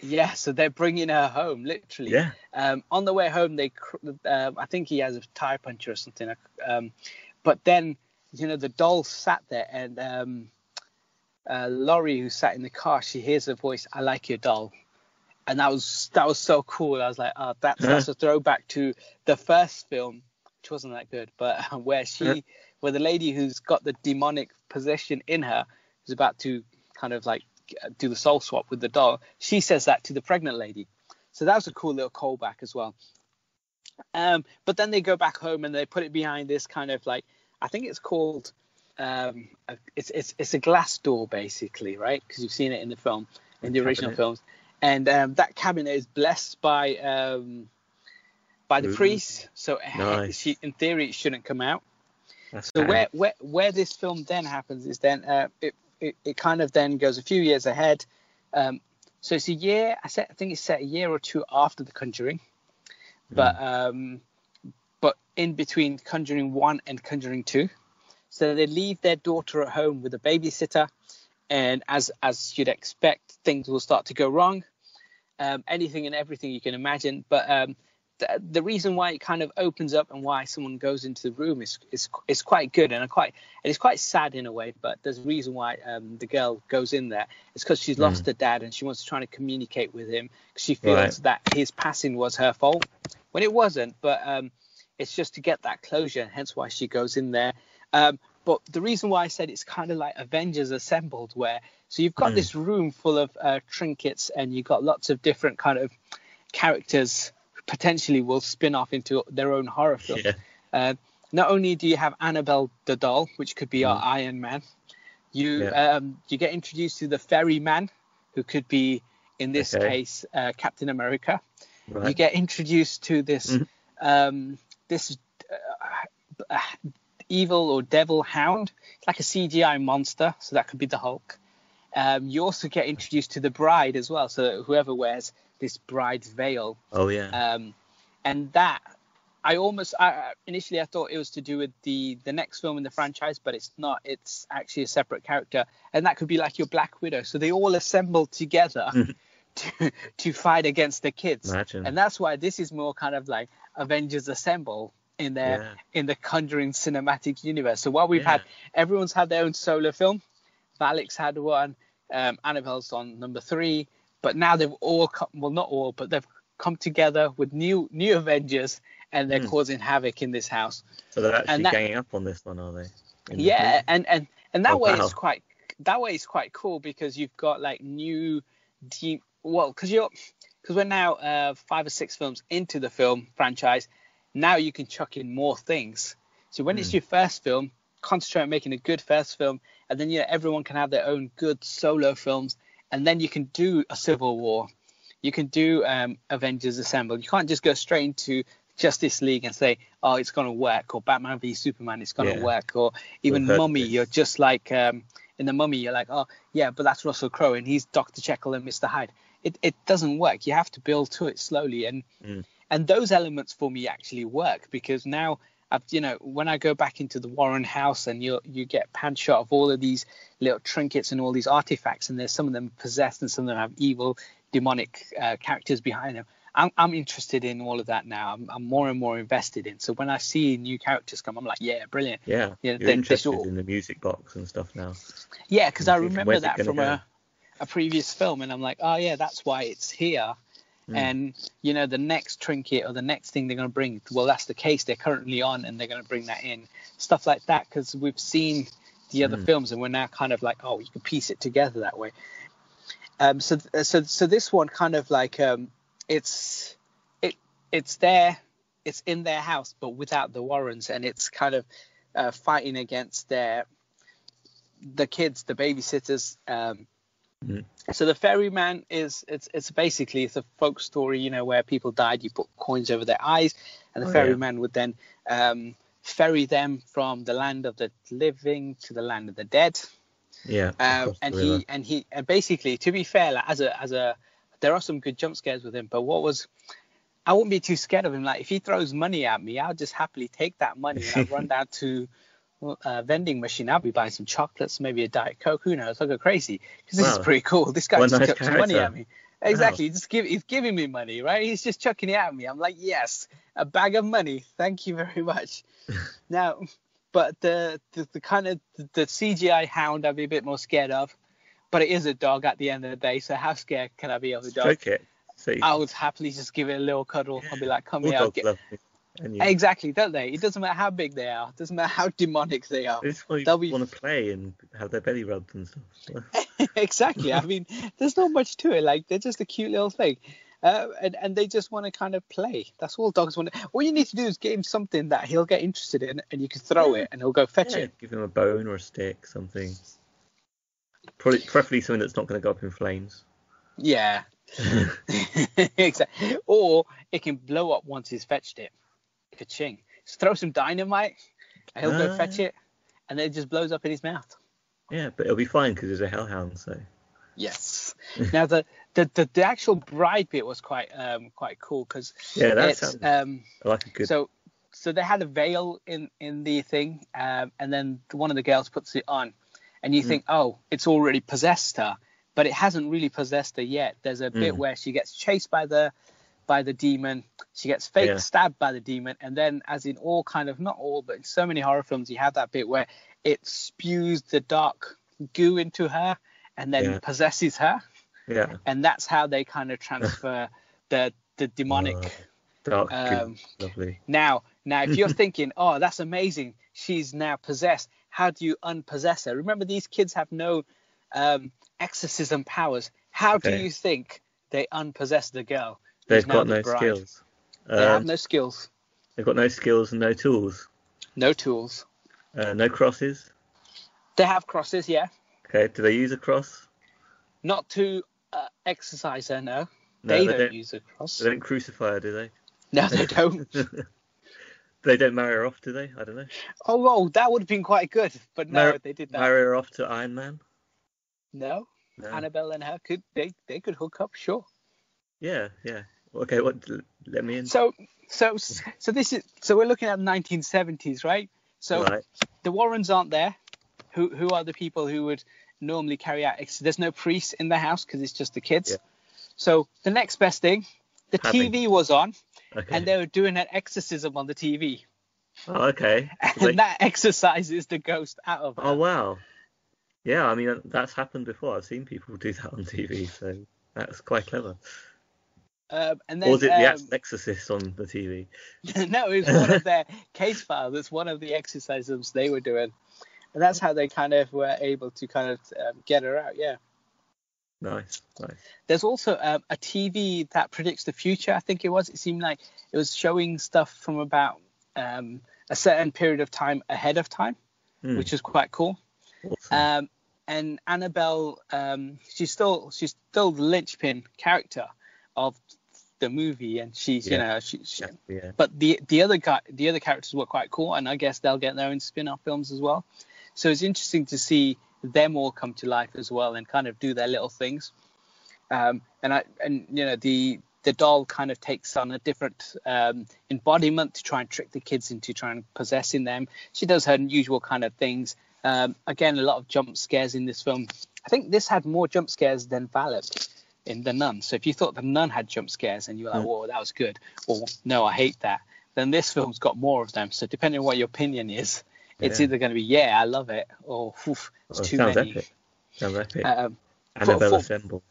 yeah, so they're bringing her home literally. Yeah. Um, on the way home, they, um, I think he has a tire puncture or something. Um, but then, you know, the doll sat there, and um, uh, Laurie, who sat in the car, she hears a voice, "I like your doll," and that was that was so cool. I was like, oh, that's that's a throwback to the first film, which wasn't that good, but where she, where the lady who's got the demonic possession in her is about to kind of like do the soul swap with the doll, she says that to the pregnant lady. So that was a cool little callback as well. Um, but then they go back home and they put it behind this kind of like I think it's called um, a- it's it's it's a glass door basically, right? Because you've seen it in the film in the original films, and um, that cabinet is blessed by um, by the Ooh. priest. So Nice. she, in theory, it shouldn't come out. That's So bad. where, where where this film then happens is then uh, it, it it kind of then goes a few years ahead. Um, so it's a year. I said I think it's set a year or two after The Conjuring, but um, but in between Conjuring one and Conjuring two. So they leave their daughter at home with a babysitter, and as as you'd expect, things will start to go wrong. Um, anything and everything you can imagine, but um, the, the reason why it kind of opens up and why someone goes into the room is is, is quite good and quite and it's quite sad in a way. But there's a reason why um, the girl goes in there. It's because she's lost her dad and she wants to try to communicate with him because she feels Right. that his passing was her fault when it wasn't. But um, it's just to get that closure, hence why she goes in there. Um, but the reason why I said it's kind of like Avengers assembled, where so you've got Mm. this room full of uh, trinkets and you've got lots of different kind of characters potentially will spin off into their own horror film. Yeah. Uh, not only do you have Annabelle the doll, which could be our Iron Man, you Mm. Yeah. um, you get introduced to the Ferryman, who could be in this Okay. case uh, Captain America. Right. You get introduced to this Mhm. um, this uh, evil or devil hound, It's like a CGI monster, so that could be the Hulk. Um, you also get introduced to the bride as well, so whoever wears this bride's veil, oh yeah. um, and that I almost I, I- initially I thought it was to do with the the next film in the franchise, but it's not. It's actually a separate character, and that could be like your Black Widow. So they all assemble together to to fight against the kids, Imagine. and that's why this is more kind of like Avengers Assemble in their Yeah. in the Conjuring cinematic universe. So while we've Yeah. had everyone's had their own solo film, Valak's had one, um, Annabelle's on number three, but now they've all come, well not all, but they've come together with new new Avengers, and they're Hmm. causing havoc in this house. So they're actually that- ganging up on this one, are they? In Yeah, movie? and and and that Oh, way wow. it's quite that way it's quite cool because you've got like new deep well because you're because we're now uh, five or six films into the film franchise. Now you can chuck in more things. So when it's Hmm. your first film, concentrate on making a good first film, and then you know everyone can have their own good solo films, and then you can do a Civil War, you can do um, Avengers Assemble. You can't just go straight into Justice League and say, oh, it's going to work, or Batman v Superman, it's going to Yeah. work, or even Mummy, you're just like um, in the Mummy, you're like, oh yeah, but that's Russell Crowe and he's Doctor Jekyll and Mister Hyde. It it doesn't work. You have to build to it slowly, and Mm. And those elements for me actually work because now. I've, you know, when I go back into the Warren house and you you get pan shot of all of these little trinkets and all these artifacts, and there's some of them possessed and some of them have evil, demonic uh, characters behind them. I'm, I'm interested in all of that now. I'm, I'm more and more invested in. So when I see new characters come, I'm like, yeah, brilliant. Yeah, Yeah, you're they- they interested of- in the music box and stuff now. Yeah, because I remember that from go? a, a previous film, and I'm like, oh yeah, that's why it's here. Mm. And you know, the next trinket or the next thing they're going to bring, well, that's the case they're currently on, and they're going to bring that in, stuff like that, because we've seen the other Mm. films, and we're now kind of like, oh, you can piece it together that way. Um, so so so this one kind of like um, it's it it's there, it's in their house, but without the Warrens, and it's kind of uh, fighting against their the kids, the babysitters. Um, Mhm. So the ferryman is it's it's basically it's a folk story, you know, where people died, you put coins over their eyes, and the Oh, yeah. ferryman would then um, ferry them from the land of the living to the land of the dead. Yeah. Um, and he and he and basically, to be fair, like, as a as a there are some good jump scares with him, but what was I wouldn't be too scared of him. Like if he throws money at me, I'll just happily take that money and I'll run down to a vending machine. I'll be buying some chocolates, maybe a diet coke. Who knows? I'll go crazy because this is pretty cool. This guy What just nice chucks money at me. Exactly. Just give he's giving me money, right? He's just chucking it at me. I'm like, yes, a bag of money. Thank you very much. now, but the, the the kind of the, the CGI hound I'd be a bit more scared of. But it is a dog at the end of the day, so how scared can I be of a dog? It. So I would happily just give it a little cuddle. I'll be like, come here. I'll get... love me. And you, Exactly, don't they? It doesn't matter how big they are. It doesn't matter how demonic they are. they just want, want to play and have their belly rubbed and stuff. exactly. I mean, there's not much to it. Like they're just a cute little thing, uh, and and they just want to kind of play. That's all dogs want. To, all you need to do is give him something that he'll get interested in, and you can throw it, and he'll go fetch Yeah, it. give him a bone or a stick, something. Probably, preferably something that's not going to go up in flames. Yeah. exactly. Or it can blow up once he's fetched it. Ka-ching. Just throw some dynamite, and he'll go Ah. fetch it, and then it just blows up in his mouth. Yeah, but it'll be fine because there's a hellhound. So Yes. now the, the the the actual bride bit was quite um quite cool because yeah, that it's sounds um like a good. so so they had a veil in in the thing um, and then one of the girls puts it on and you Mm. think oh it's already possessed her but it hasn't really possessed her yet there's a bit Mm. where she gets chased by the by the demon she gets fake Yeah. stabbed by the demon and then as in all kind of not all but in so many horror films you have that bit where it spews the dark goo into her and then Yeah. possesses her yeah, and that's how they kind of transfer the the demonic Oh, dark, um, lovely. now, now, if you're thinking, oh, that's amazing, she's now possessed. How do you unpossess her? Remember, these kids have no um, exorcism powers. How do you think they unpossess the girl? They've got no bride? skills. They have no skills, They've got no skills and no tools. no tools. Uh, no crosses. They have crosses, yeah, Okay, do they use a cross? not to uh, exercise her. No, No, they, they don't, don't- use a cross. They don't crucify her, do they? No, they don't. they don't marry her off, do they? I don't know. oh, well, that would have been quite good, but no, Mar- they did not. Marry her off to Iron Man? No, No. Annabelle and her could they they could hook up, sure. Yeah, yeah. Okay, what? Let me in. So so so this is so we're looking at the 1970s, right? So right. the Warrens aren't there. Who who are the people who would normally carry out? ex- There's no priests in the house because it's just the kids. Yeah. So the next best thing, the Having- TV was on, Okay. and they were doing an exorcism on the TV, oh, okay. and they- that exorcises the ghost out of. her. Oh wow. Yeah, I mean that's happened before. I've seen people do that on TV, so that's quite clever. Um, and then Or was it the um, Exorcist on the TV? no, it was one of their case files. It's one of the exorcisms they were doing, and that's how they kind of were able to kind of um, get her out. Yeah. Nice, nice. There's also um, a TV that predicts the future. I think it was. It seemed like it was showing stuff from about um, a certain period of time ahead of time, Hmm, which is quite cool. awesome. Um, and Annabelle, um, she's still she's still the linchpin character of the movie, and she's you know she, she, yeah. but the the other guy the other characters were quite cool, and I guess they'll get their own spin-off films as well. So it's interesting to see them all come to life as well and kind of do their little things. Um, and I and you know the the doll kind of takes on a different um, embodiment to try and trick the kids into trying possessing them. She does her usual kind of things. Um, again, a lot of jump scares in this film. I think this had more jump scares than Valak in The Nun. So if you thought The Nun had jump scares and you were like, whoa, that was good, or no, I hate that, then this film's got more of them. So depending on what your opinion is, it's Yeah. either going to be, yeah, I love it, or it's Oh, too sounds many. epic. Sounds epic. Um, Annabelle for- Assemble.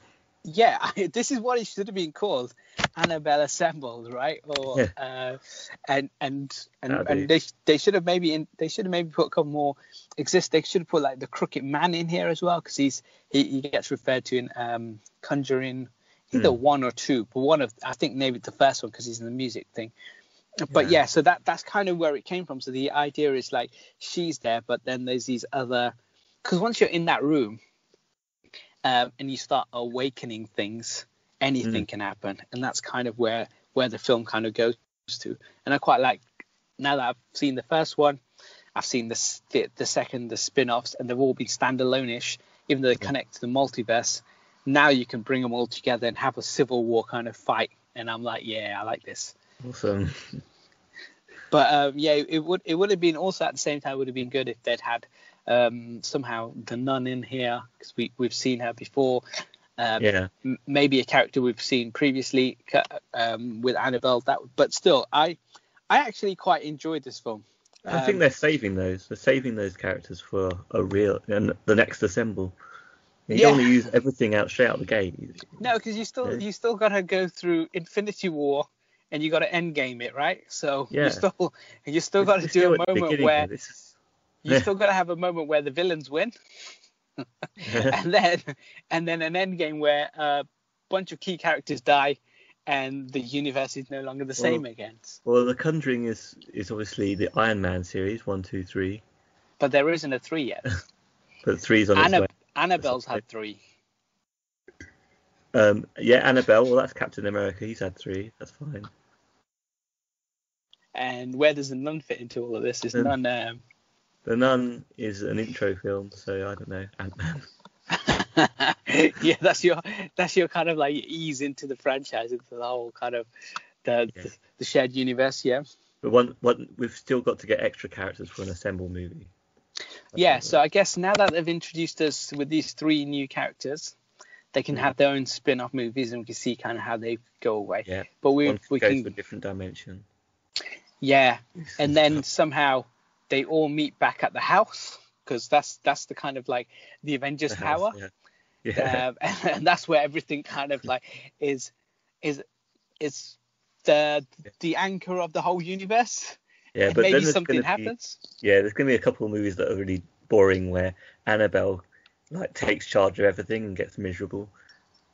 Yeah, this is what it should have been called, Annabelle Assembled, right? Or Yeah. uh, and and and, That'd be- and they they should have maybe in, they should have maybe put a couple more exist. They should have put like the Crooked Man in here as well because he's he, he gets referred to in um, Conjuring either Hmm. one or two, but one of I think maybe the first one because he's in the music thing. But Yeah. yeah, so that that's kind of where it came from. So the idea is like she's there, but then there's these other because once you're in that room um, and you start awakening things, anything can happen, and that's kind of where where the film kind of goes to. And I quite like now that I've seen the first one, I've seen the the, the second, the spin-offs, and they've all been standalone-ish, even though they connect to the multiverse. Now you can bring them all together and have a civil war kind of fight, and I'm like, yeah, I like this. Awesome. But um, yeah, it would it would have been also at the same time would have been good if they'd had um, somehow the nun in here because we we've seen her before. Um, Yeah. m- maybe a character we've seen previously um, with Annabelle. That, but still, I I actually quite enjoyed this film. I think Um, they're saving those. They're saving those characters for a real and the next assemble. You Yeah. don't want to use everything out straight out the gate. No, because you still Yeah. you still got to go through Infinity War and you got to end game it, right? So Yeah. you still you still got to do a moment where you still got to have a moment where the villains win, and then and then an end game where a bunch of key characters die, and the universe is no longer the same again. Well, The Conjuring is is obviously the Iron Man series one, two, three, But there isn't a three yet. but three's on its way. Annabelle's had three. Um, yeah, Annabelle. Well, that's Captain America. He's had three. That's fine. And where does the nun fit into all of this? Is Um, none. Um, The Nun is an intro film, so I don't know. Ant Man. yeah, that's your that's your kind of like ease into the franchise, into the whole kind of the Yeah. the, the shared universe. Yeah. But one, one, we've still got to get extra characters for an assemble movie. Yeah, so I guess now that they've introduced us with these three new characters, they can mm-hmm. have their own spin-off movies, and we can see kind of how they go away. Yeah. But we One we goes can to a different dimension. yeah, and then somehow they all meet back at the house because that's that's the kind of like the Avengers The house, Tower, Yeah. Yeah. um, and that's where everything kind of like is is is the the anchor of the whole universe. yeah, and but maybe something be- happens. yeah, there's gonna be a couple of movies that are really boring where Annabelle like takes charge of everything and gets miserable.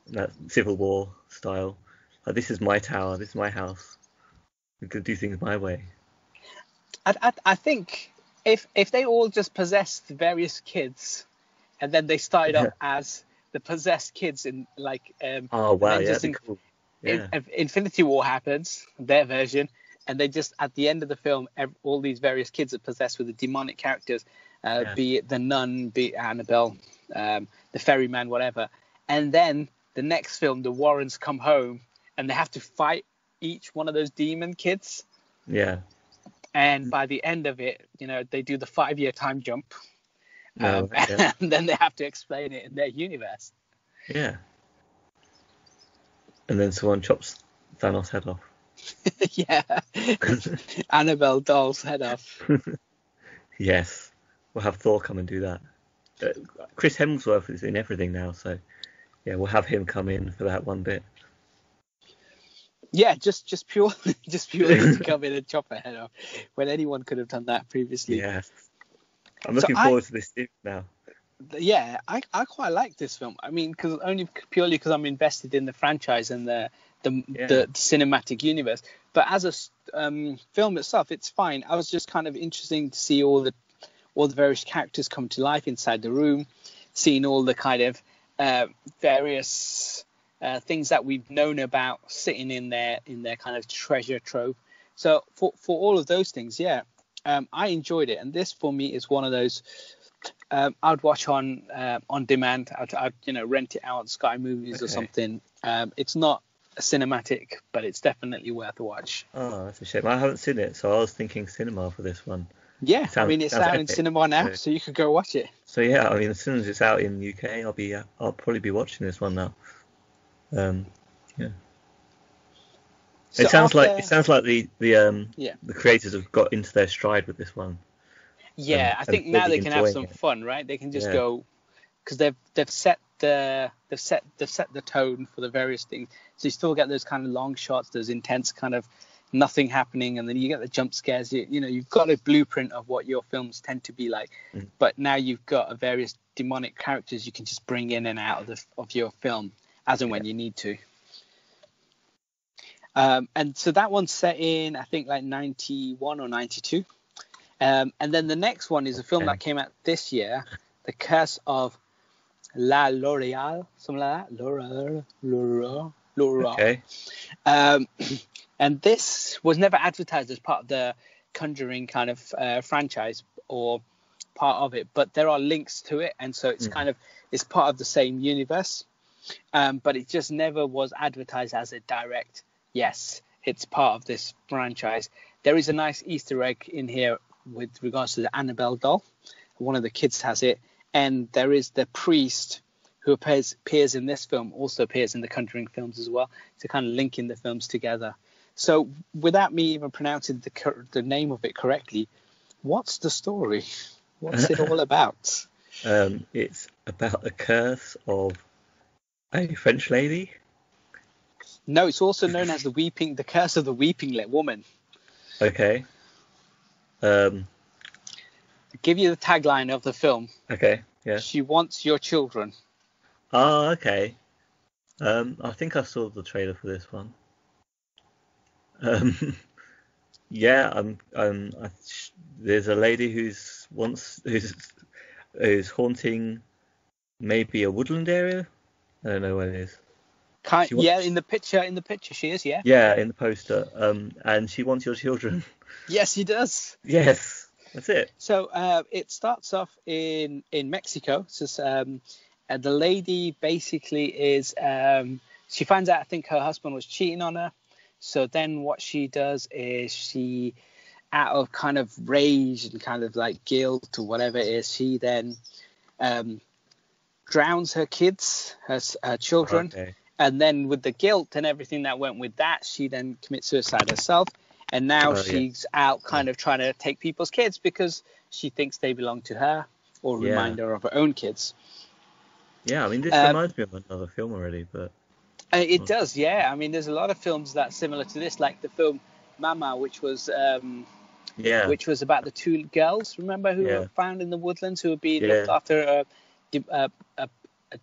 And that Civil War style. Like this is my tower, this is my house. We can do things my way. I, I, I think if if they all just possessed various kids, and then they started Yeah. up as the possessed kids in like um, Oh wow, yeah, just that'd be in- cool. Yeah. if Infinity War happens, their version, and they just at the end of the film, ev- all these various kids are possessed with the demonic characters, uh, Yeah. be it the nun, be it Annabelle, um, the ferryman, whatever, and then the next film, the Warrens come home and they have to fight each one of those demon kids. Yeah. And by the end of it, you know, they do the five year time jump. No, Um, yeah. and then they have to explain it in their universe. Yeah. And then someone chops Thanos' head off. yeah. Annabelle Doll's head off. Yes. We'll have Thor come and do that. Uh, Chris Hemsworth is in everything now, so yeah, we'll have him come in for that one bit. Yeah, just just purely just purely to come in and chop her head off when anyone could have done that previously. Yes. I'm looking I- forward to this now. yeah, I, I quite like this film. I mean, cause only purely because I'm invested in the franchise and the the, Yeah. the cinematic universe. But as a um, film itself, it's fine. I was just kind of interesting to see all the all the various characters come to life inside the room, seeing all the kind of uh, various uh, things that we've known about sitting in their in their kind of treasure trove. So for for all of those things, yeah, um, I enjoyed it, and this for me is one of those um, I'd watch on uh, on demand. I'd, I'd you know rent it out Sky Movies or something. Um, it's not a cinematic, but it's definitely worth a watch. Oh, that's a shame. I haven't seen it, so I was thinking cinema for this one. Yeah, I mean it's sounds out in cinema now, Yeah. so you could go watch it. So yeah, I mean, as soon as it's out in the UK, I'll be, uh, I'll probably be watching this one now. Um, yeah. So it sounds like it sounds like the the um Yeah. the creators have got into their stride with this one. Yeah, and- I think now they can have some it. fun, right? They can just Yeah. go because they've they've set the they've set they've set the tone for the various things. So you still get those kind of long shots, those intense kind of nothing happening, and then you get the jump scares. You, you know, you've got a blueprint of what your films tend to be like, Mm. but now you've got a various demonic characters you can just bring in and out of the of your film as and when you need to. Um, and so that one's set in, I think, like 91 or 92. Um, and then the next one is a film Okay. that came out this year, The Curse of La L'Oreal, something like that. L'Oreal, L'Oreal, L'Oreal. Okay. Um, and this was never advertised as part of the Conjuring kind of uh, franchise or part of it, but there are links to it, and so it's Mhm. kind of it's part of the same universe. Um, but it just never was advertised as a direct. Yes, it's part of this franchise. There is a nice Easter egg in here with regards to the Annabelle doll. One of the kids has it, and there is the priest who appears appears in this film also appears in the Conjuring films as well to kind of link in the films together. So without me even pronouncing the the name of it correctly, what's the story? What's it all about? Um, it's about the curse of a French lady. No, it's also known as the weeping, the curse of the weeping lit woman. Okay. Um. To give you the tagline of the film, Okay. Yeah. she wants your children. Oh, okay. Um, I think I saw the trailer for this one. Um, yeah, I'm. Um, I, sh- there's a lady who's wants who's who's haunting maybe a woodland area. I don't know where it is. Kind, wants- yeah, in the picture, in the picture, she is. Yeah. Yeah, in the poster. Um, and she wants your children. Yes, he does. yes, that's it. So uh, it starts off in in Mexico. So um, and the lady basically is um, she finds out I think her husband was cheating on her. So then what she does is she, out of kind of rage and kind of like guilt or whatever it is, she then um, drowns her kids, her, her children, Okay. and then with the guilt and everything that went with that, she then commits suicide herself. And now Oh, yeah. she's out kind of trying to take people's kids because she thinks they belong to her or Yeah. remind her of her own kids. Yeah, I mean this Um, reminds me of another film already, but Uh, it Oh. does, yeah. I mean, there's a lot of films that similar to this, like the film Mama, which was um, yeah. which was about the two girls, remember, who Yeah. were found in the woodlands who were being Yeah. looked after a, a, a, a,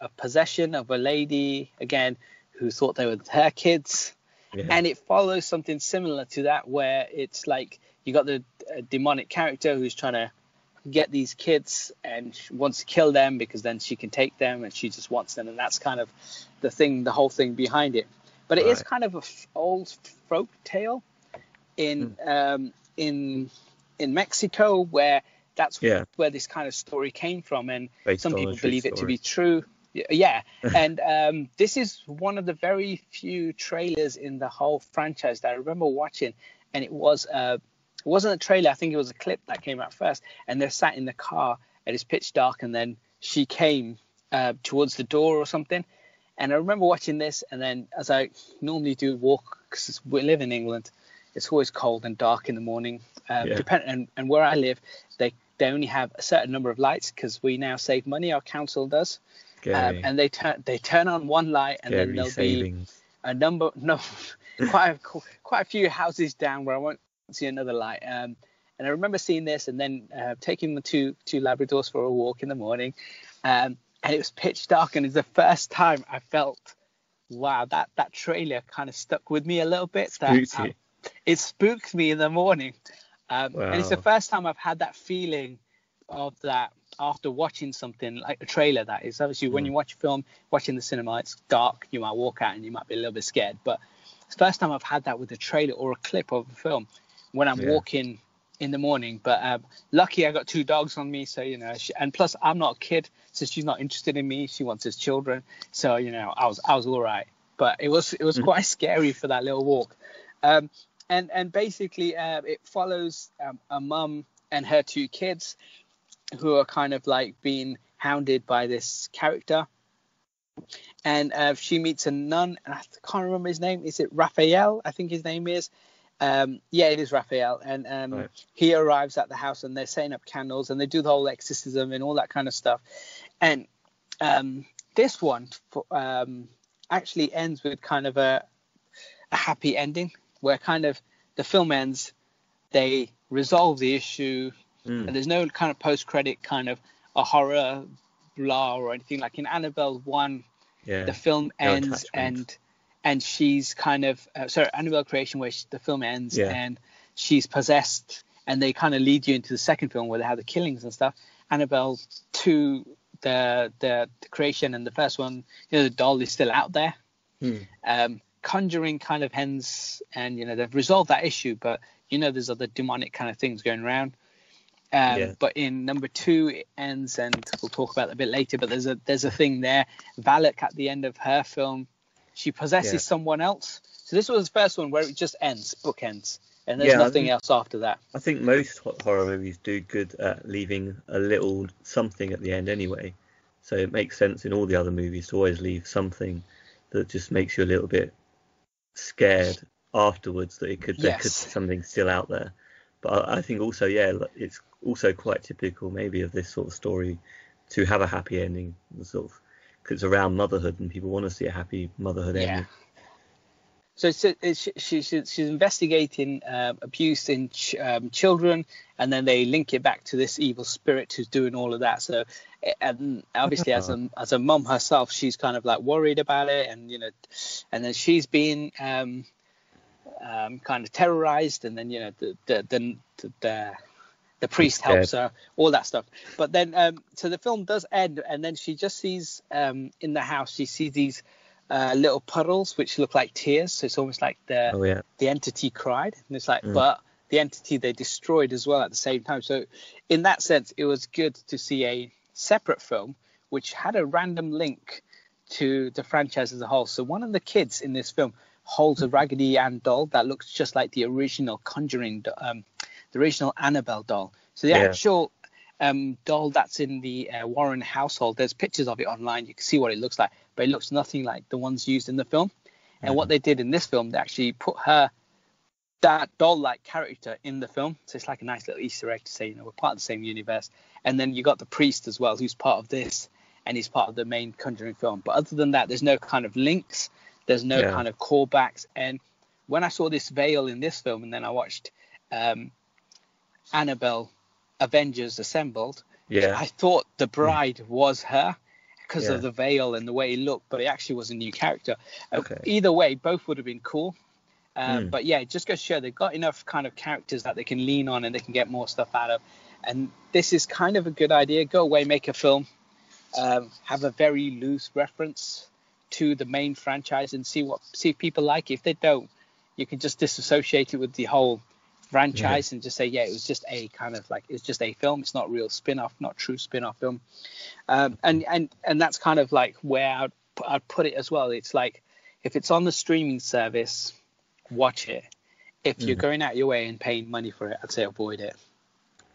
a possession of a lady, again, who thought they were her kids. yeah. and it follows something similar to that where it's like you got the uh, demonic character who's trying to get these kids and she wants to kill them because then she can take them and she just wants them and that's kind of the thing the whole thing behind it but it is Right. kind of a f- old folk tale in um, in in Mexico where that's Yeah. where this kind of story came from and Based some people believe it to be true yeah and um, this is one of the very few trailers in the whole franchise that i remember watching and it was uh, it wasn't a trailer i think it was a clip that came out first and they're sat in the car and it's pitch dark and then she came uh, towards the door or something and i remember watching this and then as i normally do walk because we live in england it's always cold and dark in the morning uh, Yeah. depend- and, and where i live they they only have a certain number of lights because we now save money our council does. Um, and they turn they turn on one light and then there'll be a number no quite a, quite a few houses down where I won't see another light. Um, and I remember seeing this and then uh, taking the two two Labradors for a walk in the morning, um, and it was pitch dark, and it's the first time I felt, wow, that that trailer kind of stuck with me a little bit. That um, it spooked me in the morning, um, wow. and it's the first time I've had that feeling of that after watching something like a trailer. That is obviously mm. when you watch a film, watching the cinema, it's dark. You might walk out and you might be a little bit scared, but it's the first time I've had that with a trailer or a clip of a film when I'm yeah. walking in the morning. But um, lucky I got two dogs on me, so you know, she, and plus I'm not a kid, so she's not interested in me. She wants his children, so you know, I was I was all right. But it was it was mm-hmm. quite scary for that little walk. Um, and and basically uh, it follows um, a mum and her two kids who are kind of like being hounded by this character. And uh, she meets a nun, and I can't remember his name. Is it Raphael? I think his name is. Um, yeah, it is Raphael, and um, right. he arrives at the house, and they're setting up candles, and they do the whole exorcism and all that kind of stuff. And um, this one um, actually ends with kind of a, a happy ending, where kind of the film ends, they resolve the issue, mm. and there's no kind of post-credit kind of a horror blah or anything like in Annabelle one. Yeah. The film ends and and she's kind of uh, sorry Annabelle Creation where she, the film ends yeah. and she's possessed and they kind of lead you into the second film where they have the killings and stuff. Annabelle two the the, the creation and the first one you know the doll is still out there. Hmm. Um, Conjuring kind of ends and you know they've resolved that issue, but you know there's other demonic kind of things going around. Um, yeah. But in number two, it ends, and we'll talk about that a bit later. But there's a there's a thing there. Valak at the end of her film she possesses yeah. someone else. So this was the first one where it just ends, book ends, and there's yeah, nothing think, else after that. I think most horror movies do good at leaving a little something at the end anyway. So it makes sense in all the other movies to always leave something that just makes you a little bit scared afterwards that it could yes. there could be something still out there. But I think also yeah, it's also quite typical maybe of this sort of story to have a happy ending, sort of because it's around motherhood and people want to see a happy motherhood yeah. ending. So it's, it's, she's, she's investigating uh, abuse in ch- um, children, and then they link it back to this evil spirit who's doing all of that. So, and obviously, as a as a mum herself, she's kind of like worried about it, and you know, and then she's being um, um, kind of terrorized, and then you know, the the the, the the priest helps her, all that stuff. But then, um, so the film does end, and then she just sees um, in the house, she sees these uh, little puddles which look like tears. So it's almost like the oh, yeah. the entity cried, and it's like, mm. but the entity they destroyed as well at the same time. So in that sense, it was good to see a separate film which had a random link to the franchise as a whole. So one of the kids in this film holds a Raggedy Ann doll that looks just like the original Conjuring um, the original Annabelle doll. So the yeah. actual um, doll that's in the uh, Warren household, there's pictures of it online. You can see what it looks like, but it looks nothing like the ones used in the film. And mm-hmm. what they did in this film, they actually put her that doll-like character in the film. So it's like a nice little Easter egg to say, you know, we're part of the same universe. And then you got the priest as well, who's part of this, and he's part of the main Conjuring film. But other than that, there's no kind of links. There's no yeah. kind of callbacks. And when I saw this veil in this film, and then I watched um, Annabelle Avengers Assembled, yeah. I thought the bride was her because yeah. of the veil and the way he looked, but it actually was a new character. Uh, okay. Either way, both would have been cool. Um, mm. But yeah, just goes to show they've got enough kind of characters that they can lean on and they can get more stuff out of. And this is kind of a good idea. Go away, make a film, um, have a very loose reference to the main franchise and see what see if people like it. If they don't, you can just disassociate it with the whole franchise yeah. and just say, yeah, it was just a kind of like it's just a film. It's not real spin-off, not true spin-off film. Um, and and and that's kind of like where I'd, I'd put it as well. It's like if it's on the streaming service, watch it. If you're mm. going out your way and paying money for it, I'd say avoid it.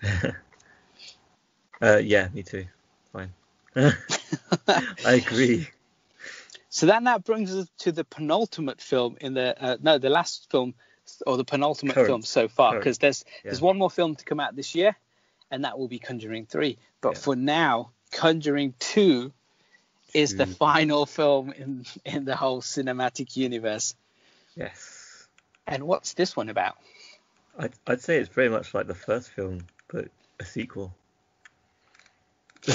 uh, yeah, me too. Fine. I agree. So then that brings us to the penultimate film in the uh, no, the last film or the penultimate Current. film so far because there's yeah. there's one more film to come out this year, and that will be Conjuring Three. But yeah. for now, Conjuring Two is the mm. final film in in the whole cinematic universe. Yes. And what's this one about? I'd, I'd say it's very much like the first film, but a sequel.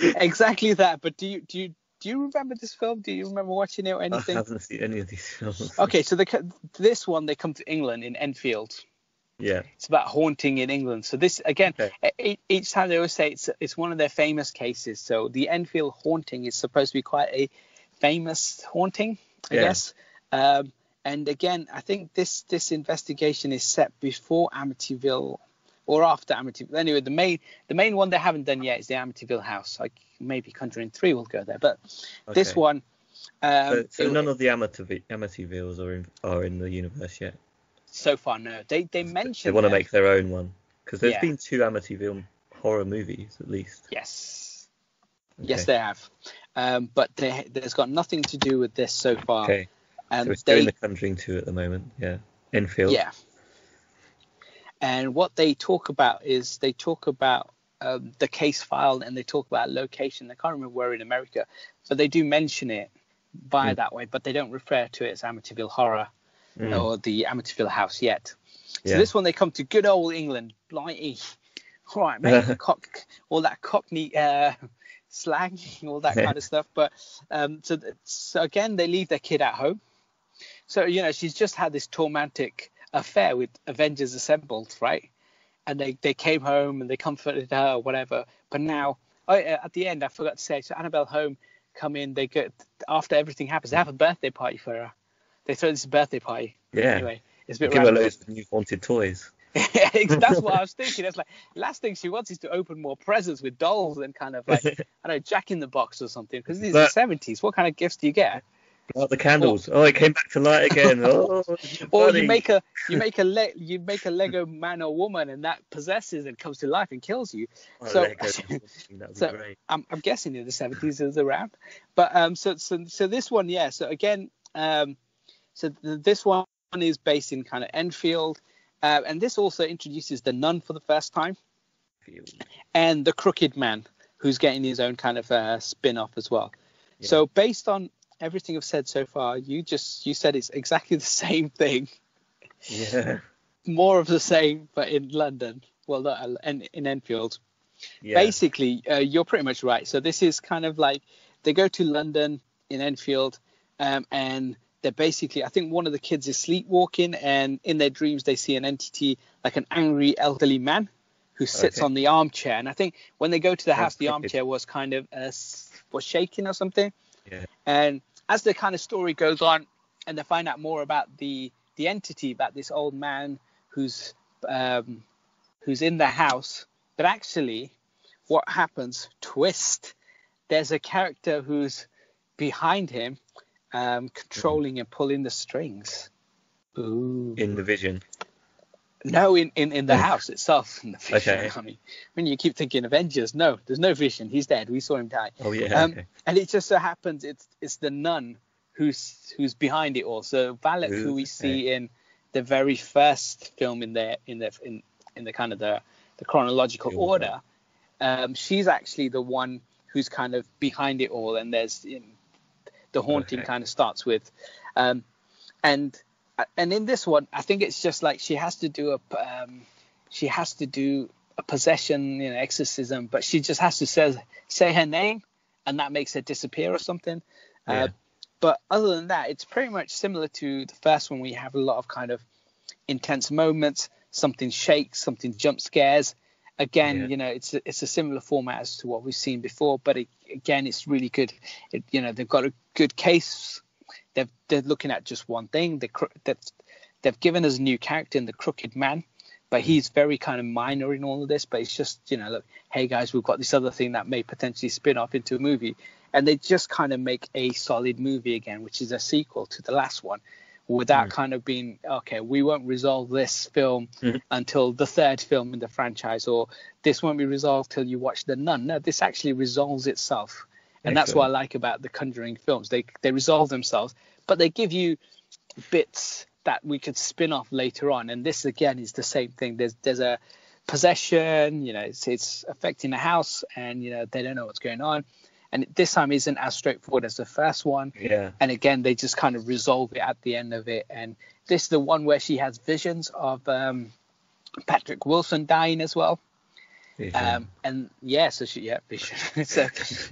exactly that. But do you do you do you remember this film? Do you remember watching it or anything? I haven't seen any of these films. Okay, so the, this one they come to England in Enfield. Yeah. It's about haunting in England. So this again, Okay. each time they always say it's it's one of their famous cases. So the Enfield haunting is supposed to be quite a famous haunting, I Yeah. guess. Um, and again, I think this this investigation is set before Amityville or after Amityville. Anyway, the main the main one they haven't done yet is the Amityville house. Like maybe Conjuring Three will go there, but this one. Um, So, so it- none of the Amity- Amityvilles are in, are in the universe yet. so far, no. They they mentioned They want to make their own one because there's Yeah. been two Amityville horror movies at least. Yes. Yes, they have. Um, but they, there's got nothing to do with this so far. Okay. And so it's they, doing the Conjuring 2 at the moment. Yeah. Enfield. yeah. And what they talk about is they talk about um, the case file and they talk about location. I can't remember where in America, but they do mention it by Mm. that way, but they don't refer to it as Amityville Horror Mm. or the Amityville House yet. So Yeah. this one they come to good old England, blighty. All right, mate, cock, all that Cockney uh, slang, all that kind of stuff. But um, so, so again, they leave their kid at home. So you know she's just had this tormentic affair with Avengers Assembled, right? And they, they came home and they comforted her or whatever. But now, oh, uh, yeah, at the end, I forgot to say, so Annabelle home come in. They go after everything happens. They have a birthday party for her. They throw this birthday party. Yeah. Anyway, it's a bit Give her loads of new haunted toys. That's what I was thinking. It's like last thing she wants is to open more presents with dolls and kind of like I don't know Jack in the Box or something because these are the seventies. What kind of gifts do you get? Blow the candles. Oh, it came back to light again. Oh, Or funny. you make a you make a le- you make a Lego man or woman and that possesses and comes to life and kills you. Oh, so- Lego. That would be so- I'm, I'm guessing in the seventies it was around. But um so so so this one yeah so again um so th- this one is based in kind of Enfield. Uh, and this also introduces the nun for the first time. and the Crooked Man, who's getting his own kind of uh, spin-off as well. Yeah. So based on everything I've said so far, you just you said it's exactly the same thing, Yeah. more of the same, but in London. Well, not in, in Enfield. Yeah. Basically, uh, you're pretty much right. So this is kind of like they go to London in Enfield, um, and they're basically I think one of the kids is sleepwalking, and in their dreams they see an entity like an angry elderly man who sits Okay. on the armchair. And I think when they go to the house, the armchair was kind of uh, was shaking or something. Yeah. And as the kind of story goes on, and they find out more about the the entity, about this old man who's um, who's in the house, but actually, what happens? Twist. There's a character who's behind him, um, controlling and pulling the strings. Ooh. In the vision. No, in, in, in the Oh. house itself. In the vision. Okay. I mean, when you keep thinking Avengers, no, there's no vision. He's dead. We saw him die. Oh yeah. Um, okay. And it just so happens it's it's the nun who's who's behind it all. So Valak, who we see in the very first film in the in the in, in the kind of the the chronological order. order, um, she's actually the one who's kind of behind it all. And there's you know, the haunting Okay. kind of starts with, um, and and in this one, I think it's just like she has to do a um, she has to do a possession, you know, exorcism, but she just has to say say her name, and that makes her disappear or something. Yeah. Uh, but other than that, it's pretty much similar to the first one. We have a lot of kind of intense moments. Something shakes, something jump scares. Again, Yeah. you know, it's a, it's a similar format as to what we've seen before, but it, again, it's really good. It, you know, they've got a good case. They've they're looking at just one thing. They they've they've given us a new character in the Crooked Man, but he's very kind of minor in all of this. But it's just you know, look, hey guys, we've got this other thing that may potentially spin off into a movie, and they just kind of make a solid movie again, which is a sequel to the last one, without kind of being okay. We won't resolve this film Mhm. until the third film in the franchise, or this won't be resolved till you watch The Nun. No, this actually resolves itself. And that's what I like about the Conjuring films. They they resolve themselves, but they give you bits that we could spin off later on. And this again is the same thing. There's there's a possession, you know, it's it's affecting the house, and you know they don't know what's going on. and this time isn't as straightforward as the first one. Yeah. And again, they just kind of resolve it at the end of it. And this is the one where she has visions of um, Patrick Wilson dying as well. Um, and yeah, so she, yeah, so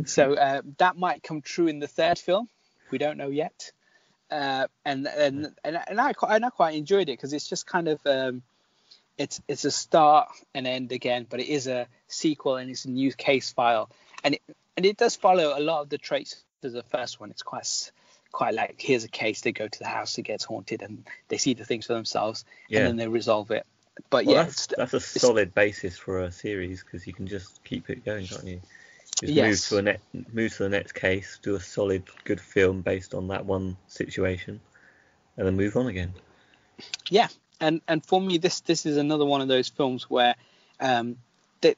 so uh, that might come true in the third film. We don't know yet. Uh, and and and and I quite and I quite enjoyed it because it's just kind of um, it's it's a start and end again, but it is a sequel and it's a new case file, and it and it does follow a lot of the traits of the first one. It's quite quite like here's a case, they go to the house, it gets haunted, and they see the things for themselves, Yeah. and then they resolve it. But Well, yeah, that's, that's a solid basis for a series because you can just keep it going, can't you? Just Yes. move to a net, move to the next case, do a solid, good film based on that one situation, and then move on again. yeah and and for me this this is another one of those films where um that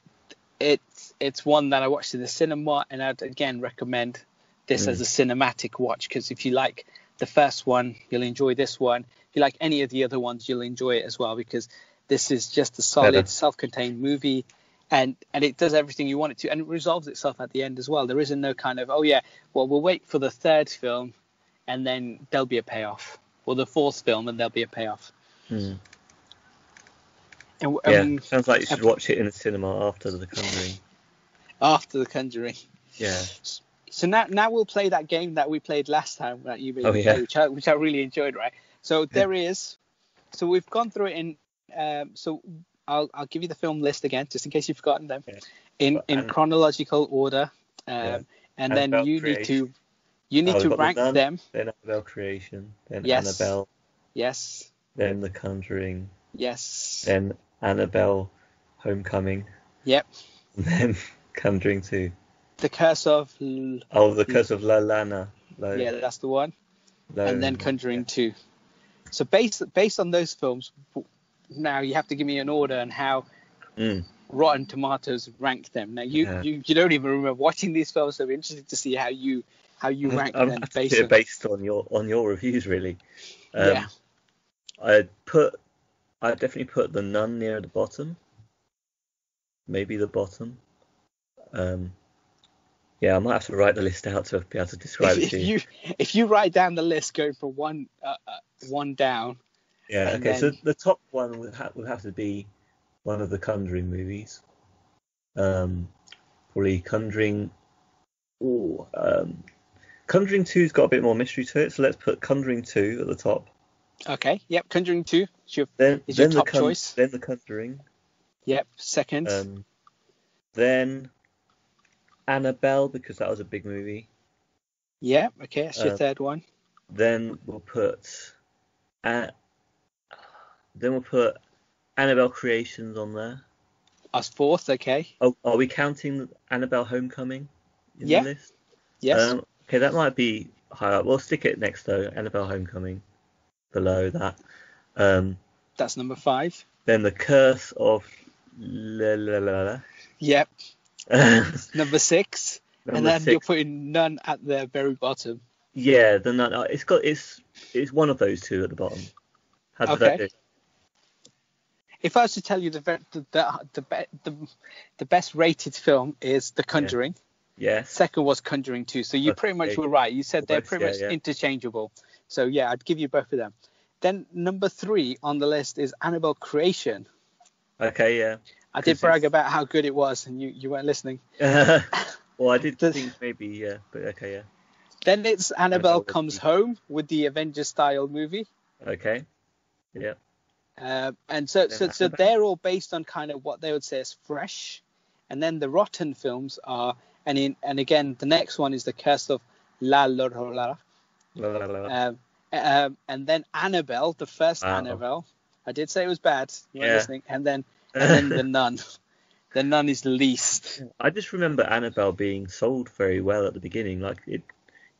it's it's one that i watched in the cinema and i'd again recommend this as a cinematic watch because if you like the first one you'll enjoy this one if you like any of the other ones you'll enjoy it as well because this is just a solid Better. self-contained movie and and it does everything you want it to and it resolves itself at the end as well there isn't no kind of oh yeah well we'll wait for the third film and then there'll be a payoff or the fourth film and there'll be a payoff Hmm. and, Yeah, um, sounds like you should watch it in the cinema after The Conjuring. after the Conjuring. Yeah. So now, now we'll play that game that we played last time that you made, Oh, yeah. which I, which I really enjoyed. Right. So there is. So we've gone through it in. Um, so I'll I'll give you the film list again, just in case you've forgotten them, Yeah. in in chronological order. Um, Yeah. And then you need to you need Oh, to the rank them. Then Annabelle Creation, then Yes. Annabelle, Yes. then The Conjuring, Yes. then Annabelle Homecoming, Yep. and then Conjuring 2. The Curse of. L- Oh, The Curse of La Lana. La, yeah, that's the one. La- and then Conjuring 2. So based based on those films, now you have to give me an order and how Mm. Rotten Tomatoes rank them. Now you, Yeah. you you don't even remember watching these films, so it'd be interesting to see how you how you rank I'm them based on. based on your on your reviews really. Um, Yeah. I'd put I'd definitely put the nun near the bottom. Maybe the bottom. Um, yeah, I might have to write the list out to be able to describe If, it to you. you if you write down the list going from one uh, uh, one down, Yeah, and okay. So the top one would, ha- would have to be one of the Conjuring movies. Um, probably Conjuring. Ooh, um, Conjuring Two's got a bit more mystery to it, so let's put Conjuring Two at the top. okay, yep, Conjuring 2 is your Then, Is your top the Con- choice? Then the Conjuring. yep second. Um, then Annabelle because that was a big movie. yep, okay, that's your uh, third one. Then we'll put. Uh, then we'll put Annabelle Creations on there. As fourth, okay. Oh, are we counting Annabelle Homecoming in Yeah. the list? Yes. Um, okay, that might be higher up. We'll stick it next though. Annabelle Homecoming below that. Um, that's number five. then the Curse of la la la la. Yep. Number six. Number and then six. you're putting Nun at the very bottom. Yeah, the nun. It's got it's it's one of those two at the bottom. How did that Okay. do? If I was to tell you the the the the, be- the, the best rated film is The Conjuring. yeah. Second was Conjuring 2. So you pretty much were right. You said they're pretty yeah, much yeah. interchangeable. So yeah, I'd give you both of them. Then number three on the list is Annabelle Creation. Okay. Yeah. I did brag it's- about how good it was, and you, you weren't listening. well, I did think maybe yeah, but okay, yeah. Then it's Annabelle Annabelle Comes Home with the Avengers style movie. Okay. Yeah. Uh, and so, so, so they're all based on kind of what they would say is fresh, and then the rotten films are, and in, and again, the next one is the Curse of La La La, La La, la, la, la. um, um, and then Annabelle, the first Wow. Annabelle. I did say it was bad. You Yeah. listening. And then, and then the Nun. The Nun is the least. I just remember Annabelle being sold very well at the beginning. Like it,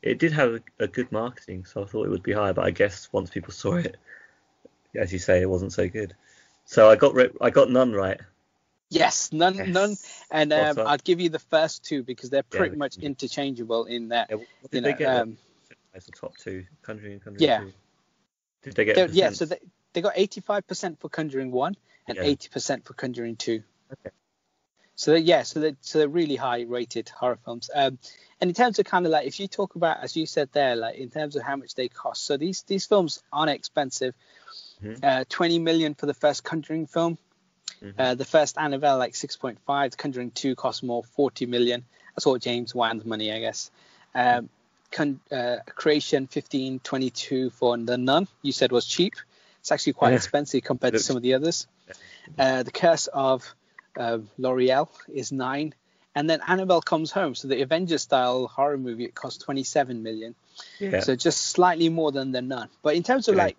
it did have a, a good marketing, so I thought it would be higher. But I guess once people saw it, as you say, it wasn't so good. So I got I got Nun right. Yes, Nun, Yes. Nun, and um. I'd give you the first two because they're pretty we much interchangeable in that. Yeah, did know, they get um, as the top two? Conjuring and Conjuring Yeah. two. Did they get? Yeah, so they, they got 85% for Conjuring 1 and Yeah. 80% for Conjuring 2. Okay. So yeah, so they're, so they're really high rated horror films. Um, and in terms of kind of like if you talk about as you said there, like in terms of how much they cost, so these these films aren't expensive. Mhm. Uh, 20 million for the first Conjuring film. Mhm. Uh, the first Annabelle like 6.5. The Conjuring 2 cost more, 40 million. That's all James Wan's money, I guess. Um, Con- uh, Creation 15, 22 for The Nun. You said was cheap. It's actually quite expensive compared to some of the others. Uh, the Curse of uh, L'Oreal is nine, and then Annabelle Comes Home. So the Avengers style horror movie it cost 27 million. Yeah. So just slightly more than The Nun. But in terms of Yeah. like,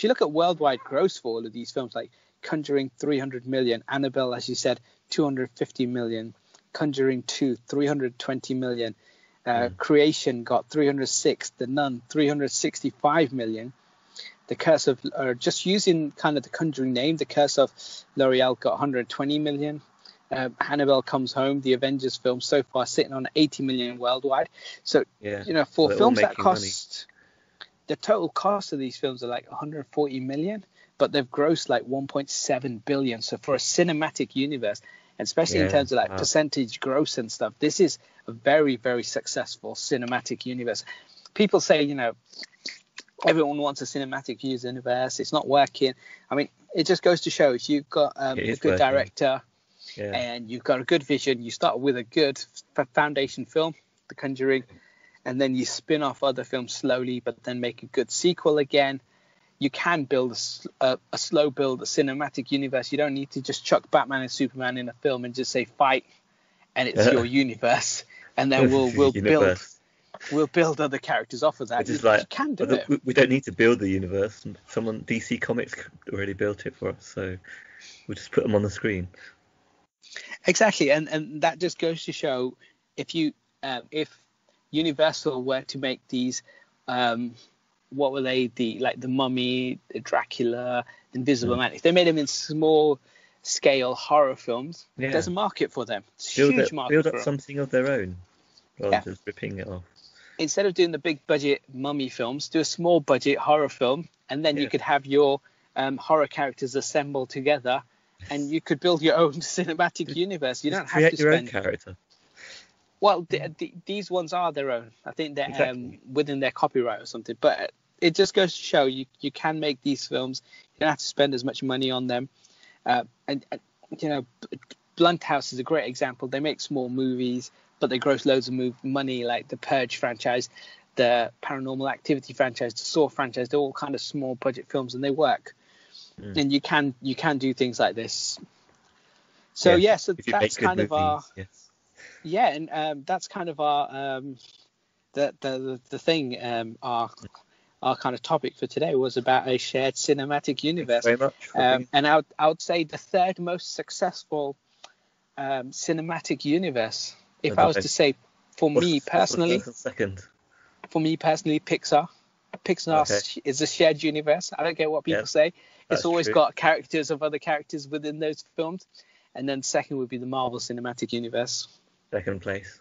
if you look at worldwide gross for all of these films, like Conjuring 300 million, Annabelle, as you said, 250 million, Conjuring 2 320 million, uh, Mm. Creation got 306, The Nun 365 million. The Curse of, or just using kind of the Conjuring name, The Curse of L'Oreal got 120 million. Uh, Annabelle Comes Home, the Avengers film, so far sitting on 80 million worldwide. So yeah. you know, for films that cost money. The total cost of these films are like 140 million, but they've grossed like 1.7 billion. So for a cinematic universe, especially in terms of like wow. percentage gross and stuff, this is a very, very successful cinematic universe. People say, you know, everyone wants a cinematic universe. It's not working. I mean, it just goes to show if you've got um, a good working. director Yeah. and you've got a good vision, you start with a good f- foundation film, The Conjuring, and then you spin off other films slowly, but then make a good sequel again. You can build a slow build, a cinematic universe. You don't need to just chuck Batman and Superman in a film and just say fight, and it's your universe, and then we'll we'll build we'll build other characters off of that. Is like, you can do it. we- We don't need to build the universe. Someone DC Comics already built it for us, so we'll just put them on the screen. Exactly, and and that just goes to show if you um, if Universal were to make these, um, what were they the like the Mummy, the Dracula, Invisible Mm. Man? If they made them in small scale horror films, Yeah. there's a market for them. It's Build, huge it, market build for up them. something of their own, rather Yeah. than just ripping it off. Instead of doing the big budget Mummy films, do a small budget horror film, and then you could have your um, horror characters assembled together. And you could build your own cinematic universe. You don't have create to your spend own character. Well, the, the, these ones are their own. I think they're um, within their copyright or something. But it just goes to show you you can make these films. You don't have to spend as much money on them. Uh, and, and you know, Blumhouse is a great example. They make small movies, but they gross loads of move, money, like the Purge franchise, the Paranormal Activity franchise, the Saw franchise. They're all kind of small budget films, and they work. Mm. And you can you can do things like this. So Yes, yeah, so If you make that's kind of our yes. Yeah, and um, that's kind of our um, the, the the thing um, our our kind of topic for today was about a shared cinematic universe, Thanks very much. um, and I would, I would say the third most successful um, cinematic universe. If I was to say, for what's- me personally, second. for me personally, Pixar. Pixar Okay. is a shared universe. I don't care what people Yeah, say. It's always true. got characters of other characters within those films. And then second would be the Marvel Cinematic Universe. Second place.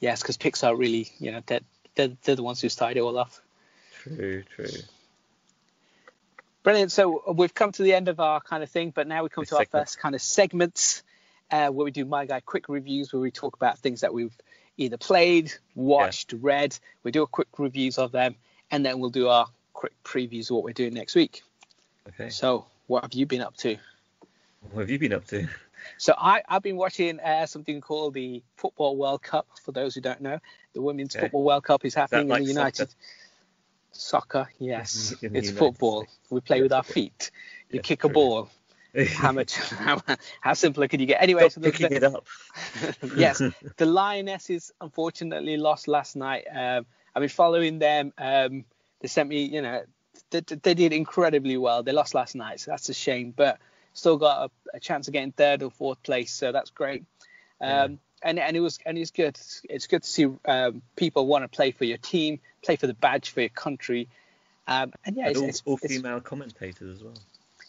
Yes, because Pixar really, you know, they're, they're, they're the ones who started it all off. True, true. Brilliant. So we've come to the end of our kind of thing, but now we come This to our first kind of segments uh, where we do My Guy quick reviews, where we talk about things that we've either played, watched, read. We do a quick reviews of them, and then we'll do our quick previews of what we're doing next week. Okay. So what have you been up to? What have you been up to? So I, I've been watching uh, something called the Football World Cup. For those who don't know, the Women's Okay. Football World Cup is happening like in the United. soccer? Soccer, yes, it's United football. States. We play Yeah, with our football. feet. You kick a ball. How much? How, how simpler could you get? Anyway, so the, picking it up. yes, the Lionesses unfortunately lost last night. Um, I've been following them. Um, they sent me, you know, they, they did incredibly well. They lost last night, so that's a shame, but still got a, a chance of getting third or fourth place, so that's great. Um, and and it was and it's good. It's, it's good to see um, people want to play for your team, play for the badge for your country. Um, and yeah, And it's, all, it's, all it's- female commentators as well.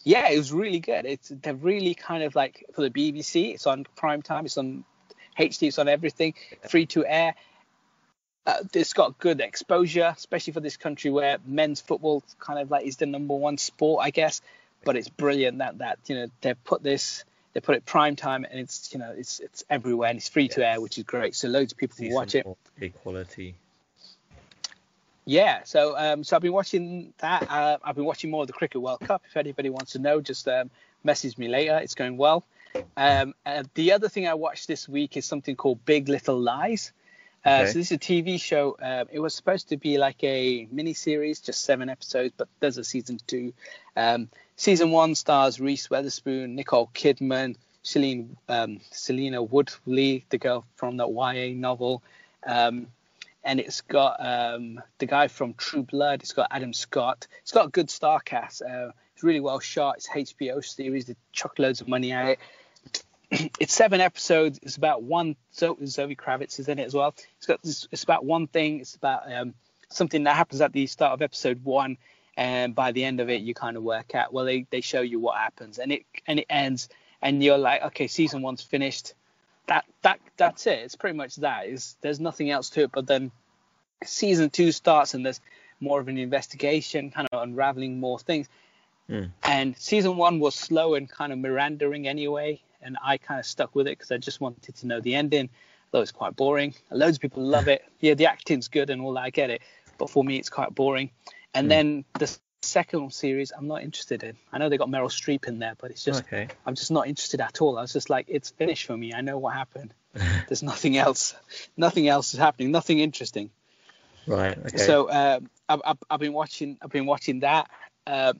yeah, it was really good. It's they're really kind of like for the BBC. It's on prime time. It's on HD. It's on everything. Free to air. Uh, it's got good exposure, especially for this country where men's football kind of like is the number one sport, I guess. But it's brilliant that that you know they've put this. they put it prime time, and it's you know it's it's everywhere and it's free to air, which is great. So loads of people can watch it. Equality. Yeah, so um, so I've been watching that. Uh, I've been watching more of the Cricket World Cup. If anybody wants to know, just um, message me later. It's going well. Um, uh, the other thing I watched this week is something called Big Little Lies. Uh, okay. So this is a TV show. Uh, it was supposed to be like a mini series, just seven episodes, but there's a season two. Um, season one stars Reese Witherspoon, Nicole Kidman, Celine, um, Selena Woodley, the girl from that YA novel. Um, and it's got um, the guy from True Blood. It's got Adam Scott. It's got a good star cast. Uh, it's really well shot. It's HBO series. They chuck loads of money at it. it's seven episodes. It's about one. So Zoe Kravitz is in it as well. It's got. It's about one thing. It's about um, something that happens at the start of episode one, and by the end of it, you kind of work out. Well, they they show you what happens, and it and it ends, and you're like, okay, season one's finished. That that that's it. It's pretty much that. Is there's nothing else to it. But then season two starts, and there's more of an investigation, kind of unraveling more things. Mm. And season one was slow and kind of meandering anyway and I kind of stuck with it because I just wanted to know the ending. Though it's quite boring. Loads of people love it. Yeah, the acting's good and all that. I get it, but for me, it's quite boring. And mm. then the second series, I'm not interested in. I know they got Meryl Streep in there, but it's just okay. I'm just not interested at all. I was just like, it's finished for me. I know what happened. There's nothing else. Nothing else is happening. Nothing interesting. Right. Okay. So um, I've, I've, I've, been watching. I've been watching that. Um,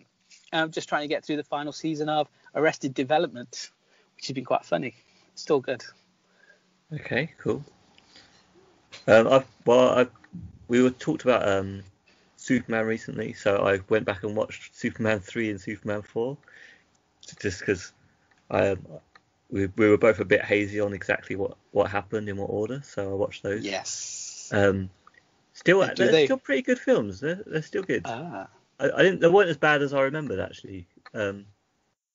I'm just trying to get through the final season of Arrested Development which has been quite funny. Still good. Okay, cool. Um, I've, well, I we were talked about um, Superman recently, so I went back and watched Superman three and Superman four, just because I we, we were both a bit hazy on exactly what, what happened in what order, so I watched those. Yes. Um, still, they're they... still pretty good films. They're, they're still good. Ah. I, I didn't. They weren't as bad as I remembered actually. Um,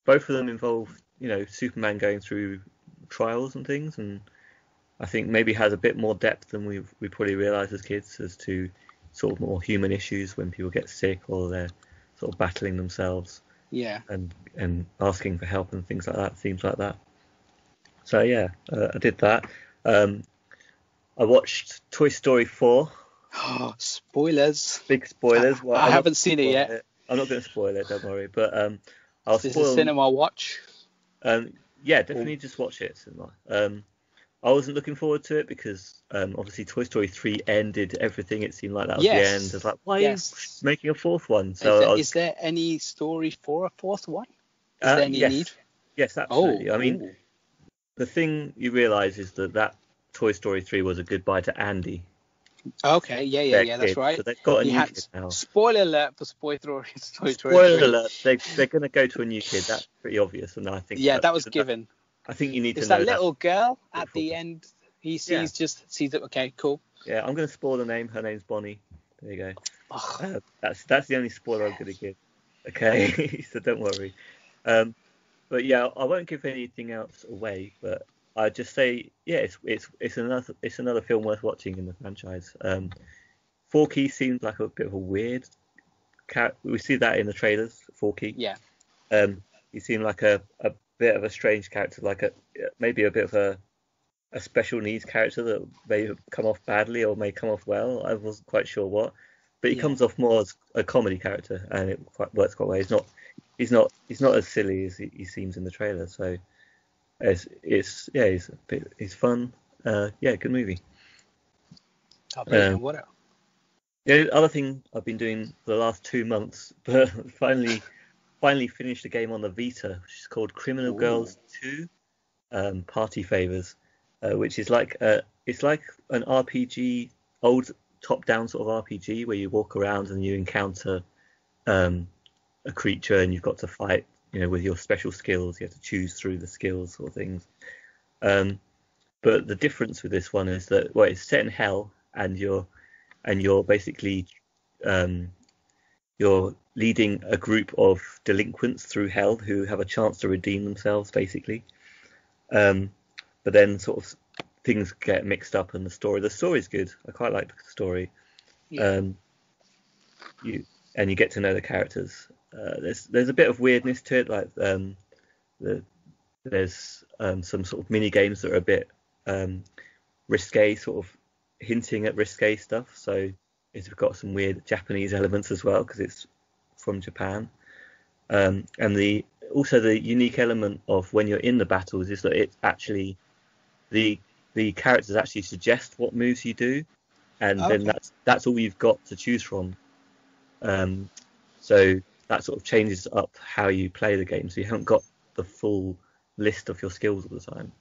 both of them involve you know Superman going through trials and things, and I think maybe has a bit more depth than we we probably realised as kids as to sort of more human issues when people get sick or they're sort of battling themselves. Yeah. And and asking for help and things like that, themes like that. So yeah, uh, I did that. Um, I watched Toy Story 4. Oh, spoilers. Big spoilers. Well, I, I haven't seen it yet. It. I'm not going to spoil it, don't worry. But um, I'll this spoil. Is a cinema watch? Um, yeah, definitely just watch it. Cinema. Um, I wasn't looking forward to it because um, obviously Toy Story 3 ended everything. It seemed like that was yes. the end. I was like, why yes. are you making a fourth one? So is there, was, is there any story for a fourth one? Is uh, there any yes. need? Yes, absolutely. Oh, I mean, ooh. the thing you realise is that that Toy Story 3 was a goodbye to Andy. Okay, yeah, yeah, yeah, that's right. So they've got a new kid now. Spoiler alert for Spoiler Story. Spoiler alert, they, they're going to go to a new kid. That's pretty obvious, and I think. Yeah, that was given. I think you need it's to know that little that girl at the end. He sees yeah. just sees it. Okay, cool. Yeah, I'm going to spoil the name. Her name's Bonnie. There you go. Uh, that's that's the only spoiler I'm going to give. Okay, so don't worry. Um, but yeah, I won't give anything else away. But I just say, yeah, it's it's it's another it's another film worth watching in the franchise. Um, Forky seems like a bit of a weird cat. We see that in the trailers. Forky. Yeah. Um, he seemed like a, a bit of a strange character, like a maybe a bit of a a special needs character that may come off badly or may come off well. I wasn't quite sure what, but he yeah. comes off more as a comedy character, and it quite, works quite well. He's not he's not he's not as silly as he, he seems in the trailer. So it's, it's yeah, he's a bit, he's fun. Uh, yeah, good movie. Um, what else? The other thing I've been doing for the last two months, but finally finally finished a game on the Vita, which is called Criminal Ooh. Girls 2 um, Party Favors, uh, which is like a, it's like an RPG, old top-down sort of RPG where you walk around and you encounter um, a creature and you've got to fight you know, with your special skills, you have to choose through the skills or things. Um, but the difference with this one is that well, it's set in hell, and you're and you're basically um, you're leading a group of delinquents through hell who have a chance to redeem themselves, basically. Um, but then sort of things get mixed up, and the story the story's good. I quite like the story. Yeah. Um, you and you get to know the characters. Uh, there's there's a bit of weirdness to it, like um, the there's um, some sort of mini games that are a bit um, risque, sort of hinting at risque stuff. So it's got some weird Japanese elements as well because it's from Japan. Um, and the also the unique element of when you're in the battles is that it's actually the the characters actually suggest what moves you do, and okay. then that's that's all you've got to choose from. Um, so that sort of changes up how you play the game. So you haven't got the full list of your skills all the time.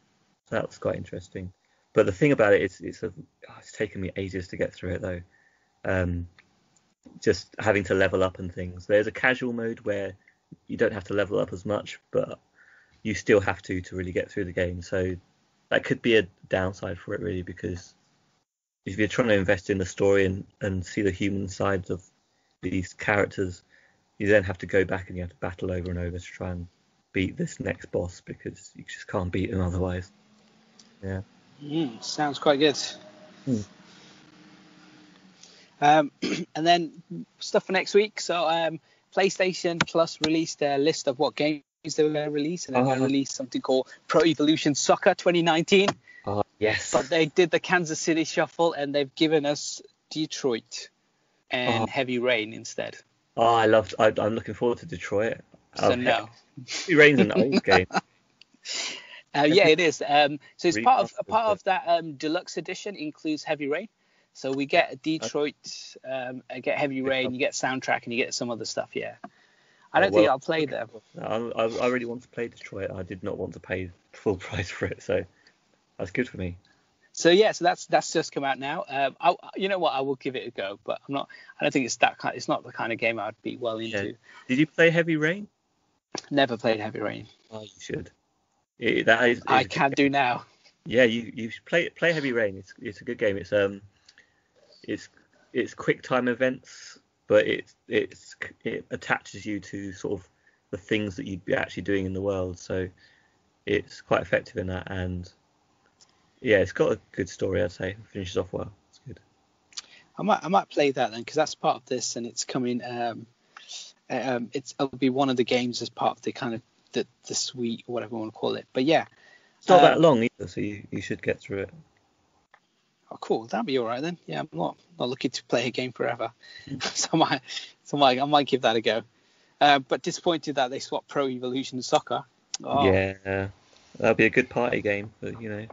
So that was quite interesting. But the thing about it is, it's, a, oh, it's taken me ages to get through it though. Um, just having to level up and things. There's a casual mode where you don't have to level up as much, but you still have to to really get through the game. So that could be a downside for it really because if you're trying to invest in the story and, and see the human sides of these characters, you then have to go back and you have to battle over and over to try and beat this next boss because you just can't beat him otherwise. Yeah. Mm, sounds quite good. Mm. Um, and then stuff for next week. So um, PlayStation Plus released a list of what games they were going to release, and they're going to release something called Pro Evolution Soccer 2019. Uh, yes. But they did the Kansas City Shuffle, and they've given us Detroit and uh, Heavy Rain instead. Oh, I loved. I, am looking forward to Detroit. So um, no. Heavy Rain's an old game. Uh, yeah, it is. Um, so it's part of a part of that um, deluxe edition includes Heavy Rain. So we get a Detroit, um, I get Heavy Rain, you get soundtrack, and you get some other stuff. Yeah. I don't oh, well, think I'll play them. I, I, really want to play Detroit. I did not want to pay full price for it, so that's good for me. So yeah, so that's that's just come out now. Um, I, you know what? I will give it a go, but I'm not. I don't think it's that kind. It's not the kind of game I'd be well into. Yeah. Did you play Heavy Rain? Never played Heavy Rain. Oh, you should. It, that is. I can do now. Yeah, you you play play Heavy Rain. It's it's a good game. It's um, it's it's quick time events, but it's it's it attaches you to sort of the things that you'd be actually doing in the world. So it's quite effective in that, and yeah, it's got a good story. I'd say finishes off well. It's good. I might I might play that then because that's part of this, and it's coming. Um, um, it's it'll be one of the games as part of the kind of the the suite or whatever you want to call it. But yeah, it's not that um, long either, so you, you should get through it. Oh, cool. That'd be all right then. Yeah, I'm not not looking to play a game forever, so I might, so I might, I might give that a go. Uh, but disappointed that they swapped Pro Evolution Soccer. Oh. Yeah, that'd be a good party game, but you know.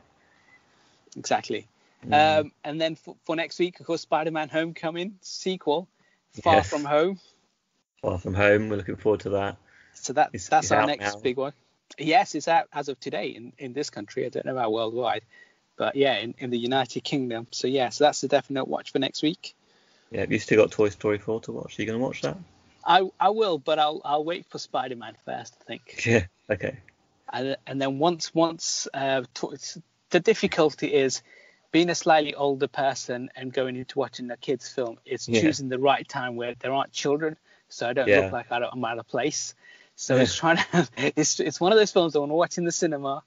Exactly. Mm. Um, and then for, for, next week, of course, Spider-Man: Homecoming sequel, Far yes. From Home. Far From Home. We're looking forward to that. So that it's, that's it's our next now. big one. Yes, it's out as of today in, in this country. I don't know about worldwide, but yeah, in, in the United Kingdom. So yeah, so that's a definite watch for next week. Yeah, have you still got Toy Story 4 to watch. Are you going to watch that? I I will, but I'll I'll wait for Spider Man first. I think. Yeah. Okay. And, and then once once uh, to, the difficulty is being a slightly older person and going into watching a kids film is yeah. choosing the right time where there aren't children, so I don't yeah. look like I'm out of place. So yeah. it's trying to it's it's one of those films I want to watch in the cinema,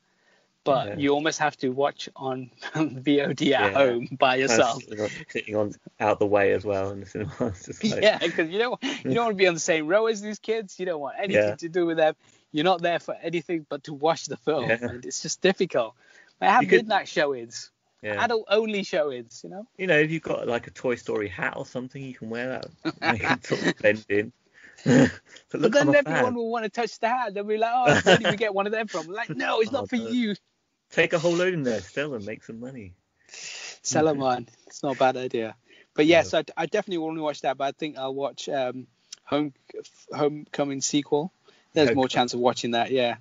but yeah. you almost have to watch on VOD at yeah. home by yourself. Sitting on out the way as well in the cinema. Like... Yeah, because you don't you don't want to be on the same row as these kids. You don't want anything to do with them. You're not there for anything but to watch the film. And it's just difficult. They have could... midnight showings. Yeah. Adult only showings, you know. You know, if you've got like a Toy Story hat or something, you can wear that. Make it sort of blend in. but then everyone will want to touch the hat. They'll be like, "Oh, where did we get one of them from?" like, no, it's oh, not oh, for you. Take a whole load in there sell and make some money. Sell them on. It's not a bad idea. But yes, I, I, definitely want to watch that. But I think I'll watch um, Home Homecoming sequel. There's Homecoming. more chance of watching that. Yeah.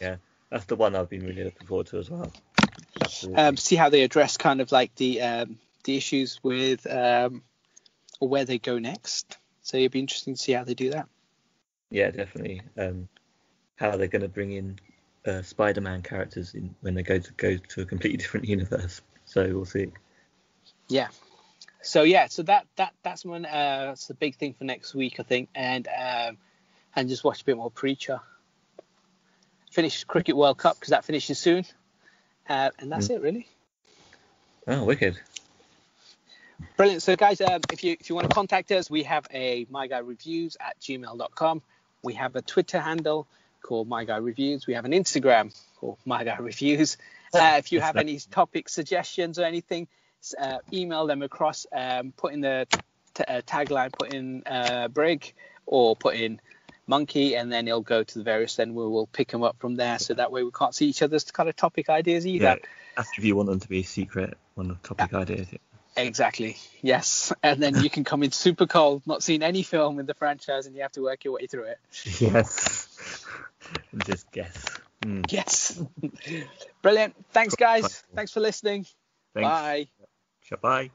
Yeah, that's the one I've been really looking forward to as well. Um, see how they address kind of like the um, the issues with um, or where they go next. So it'd be interesting to see how they do that. Yeah, definitely. Um, how they're going to bring in uh, Spider-Man characters in, when they go to go to a completely different universe. So we'll see. Yeah. So yeah, so that that that's one. Uh, that's the big thing for next week, I think, and um, and just watch a bit more Preacher. Finish Cricket World Cup because that finishes soon, uh, and that's mm. it really. Oh, wicked. Brilliant. So, guys, um, if you if you want to contact us, we have a myguyReviews at gmail.com. We have a Twitter handle, called My Guy Reviews. We have an Instagram called My Guy Reviews. Uh, if you have any topic suggestions or anything, uh, email them across. Um, put in the t- uh, tagline, put in uh, Brig or put in Monkey, and then it'll go to the various. Then we will pick them up from there. So that way we can't see each other's kind of topic ideas either. Yeah, ask if you want them to be secret on the topic ideas. Yeah. Exactly. Yes. And then you can come in super cold, not seen any film in the franchise, and you have to work your way through it. Yes. Just guess. Mm. Yes. Brilliant. Thanks, guys. Thanks for listening. Thanks. Bye. Bye.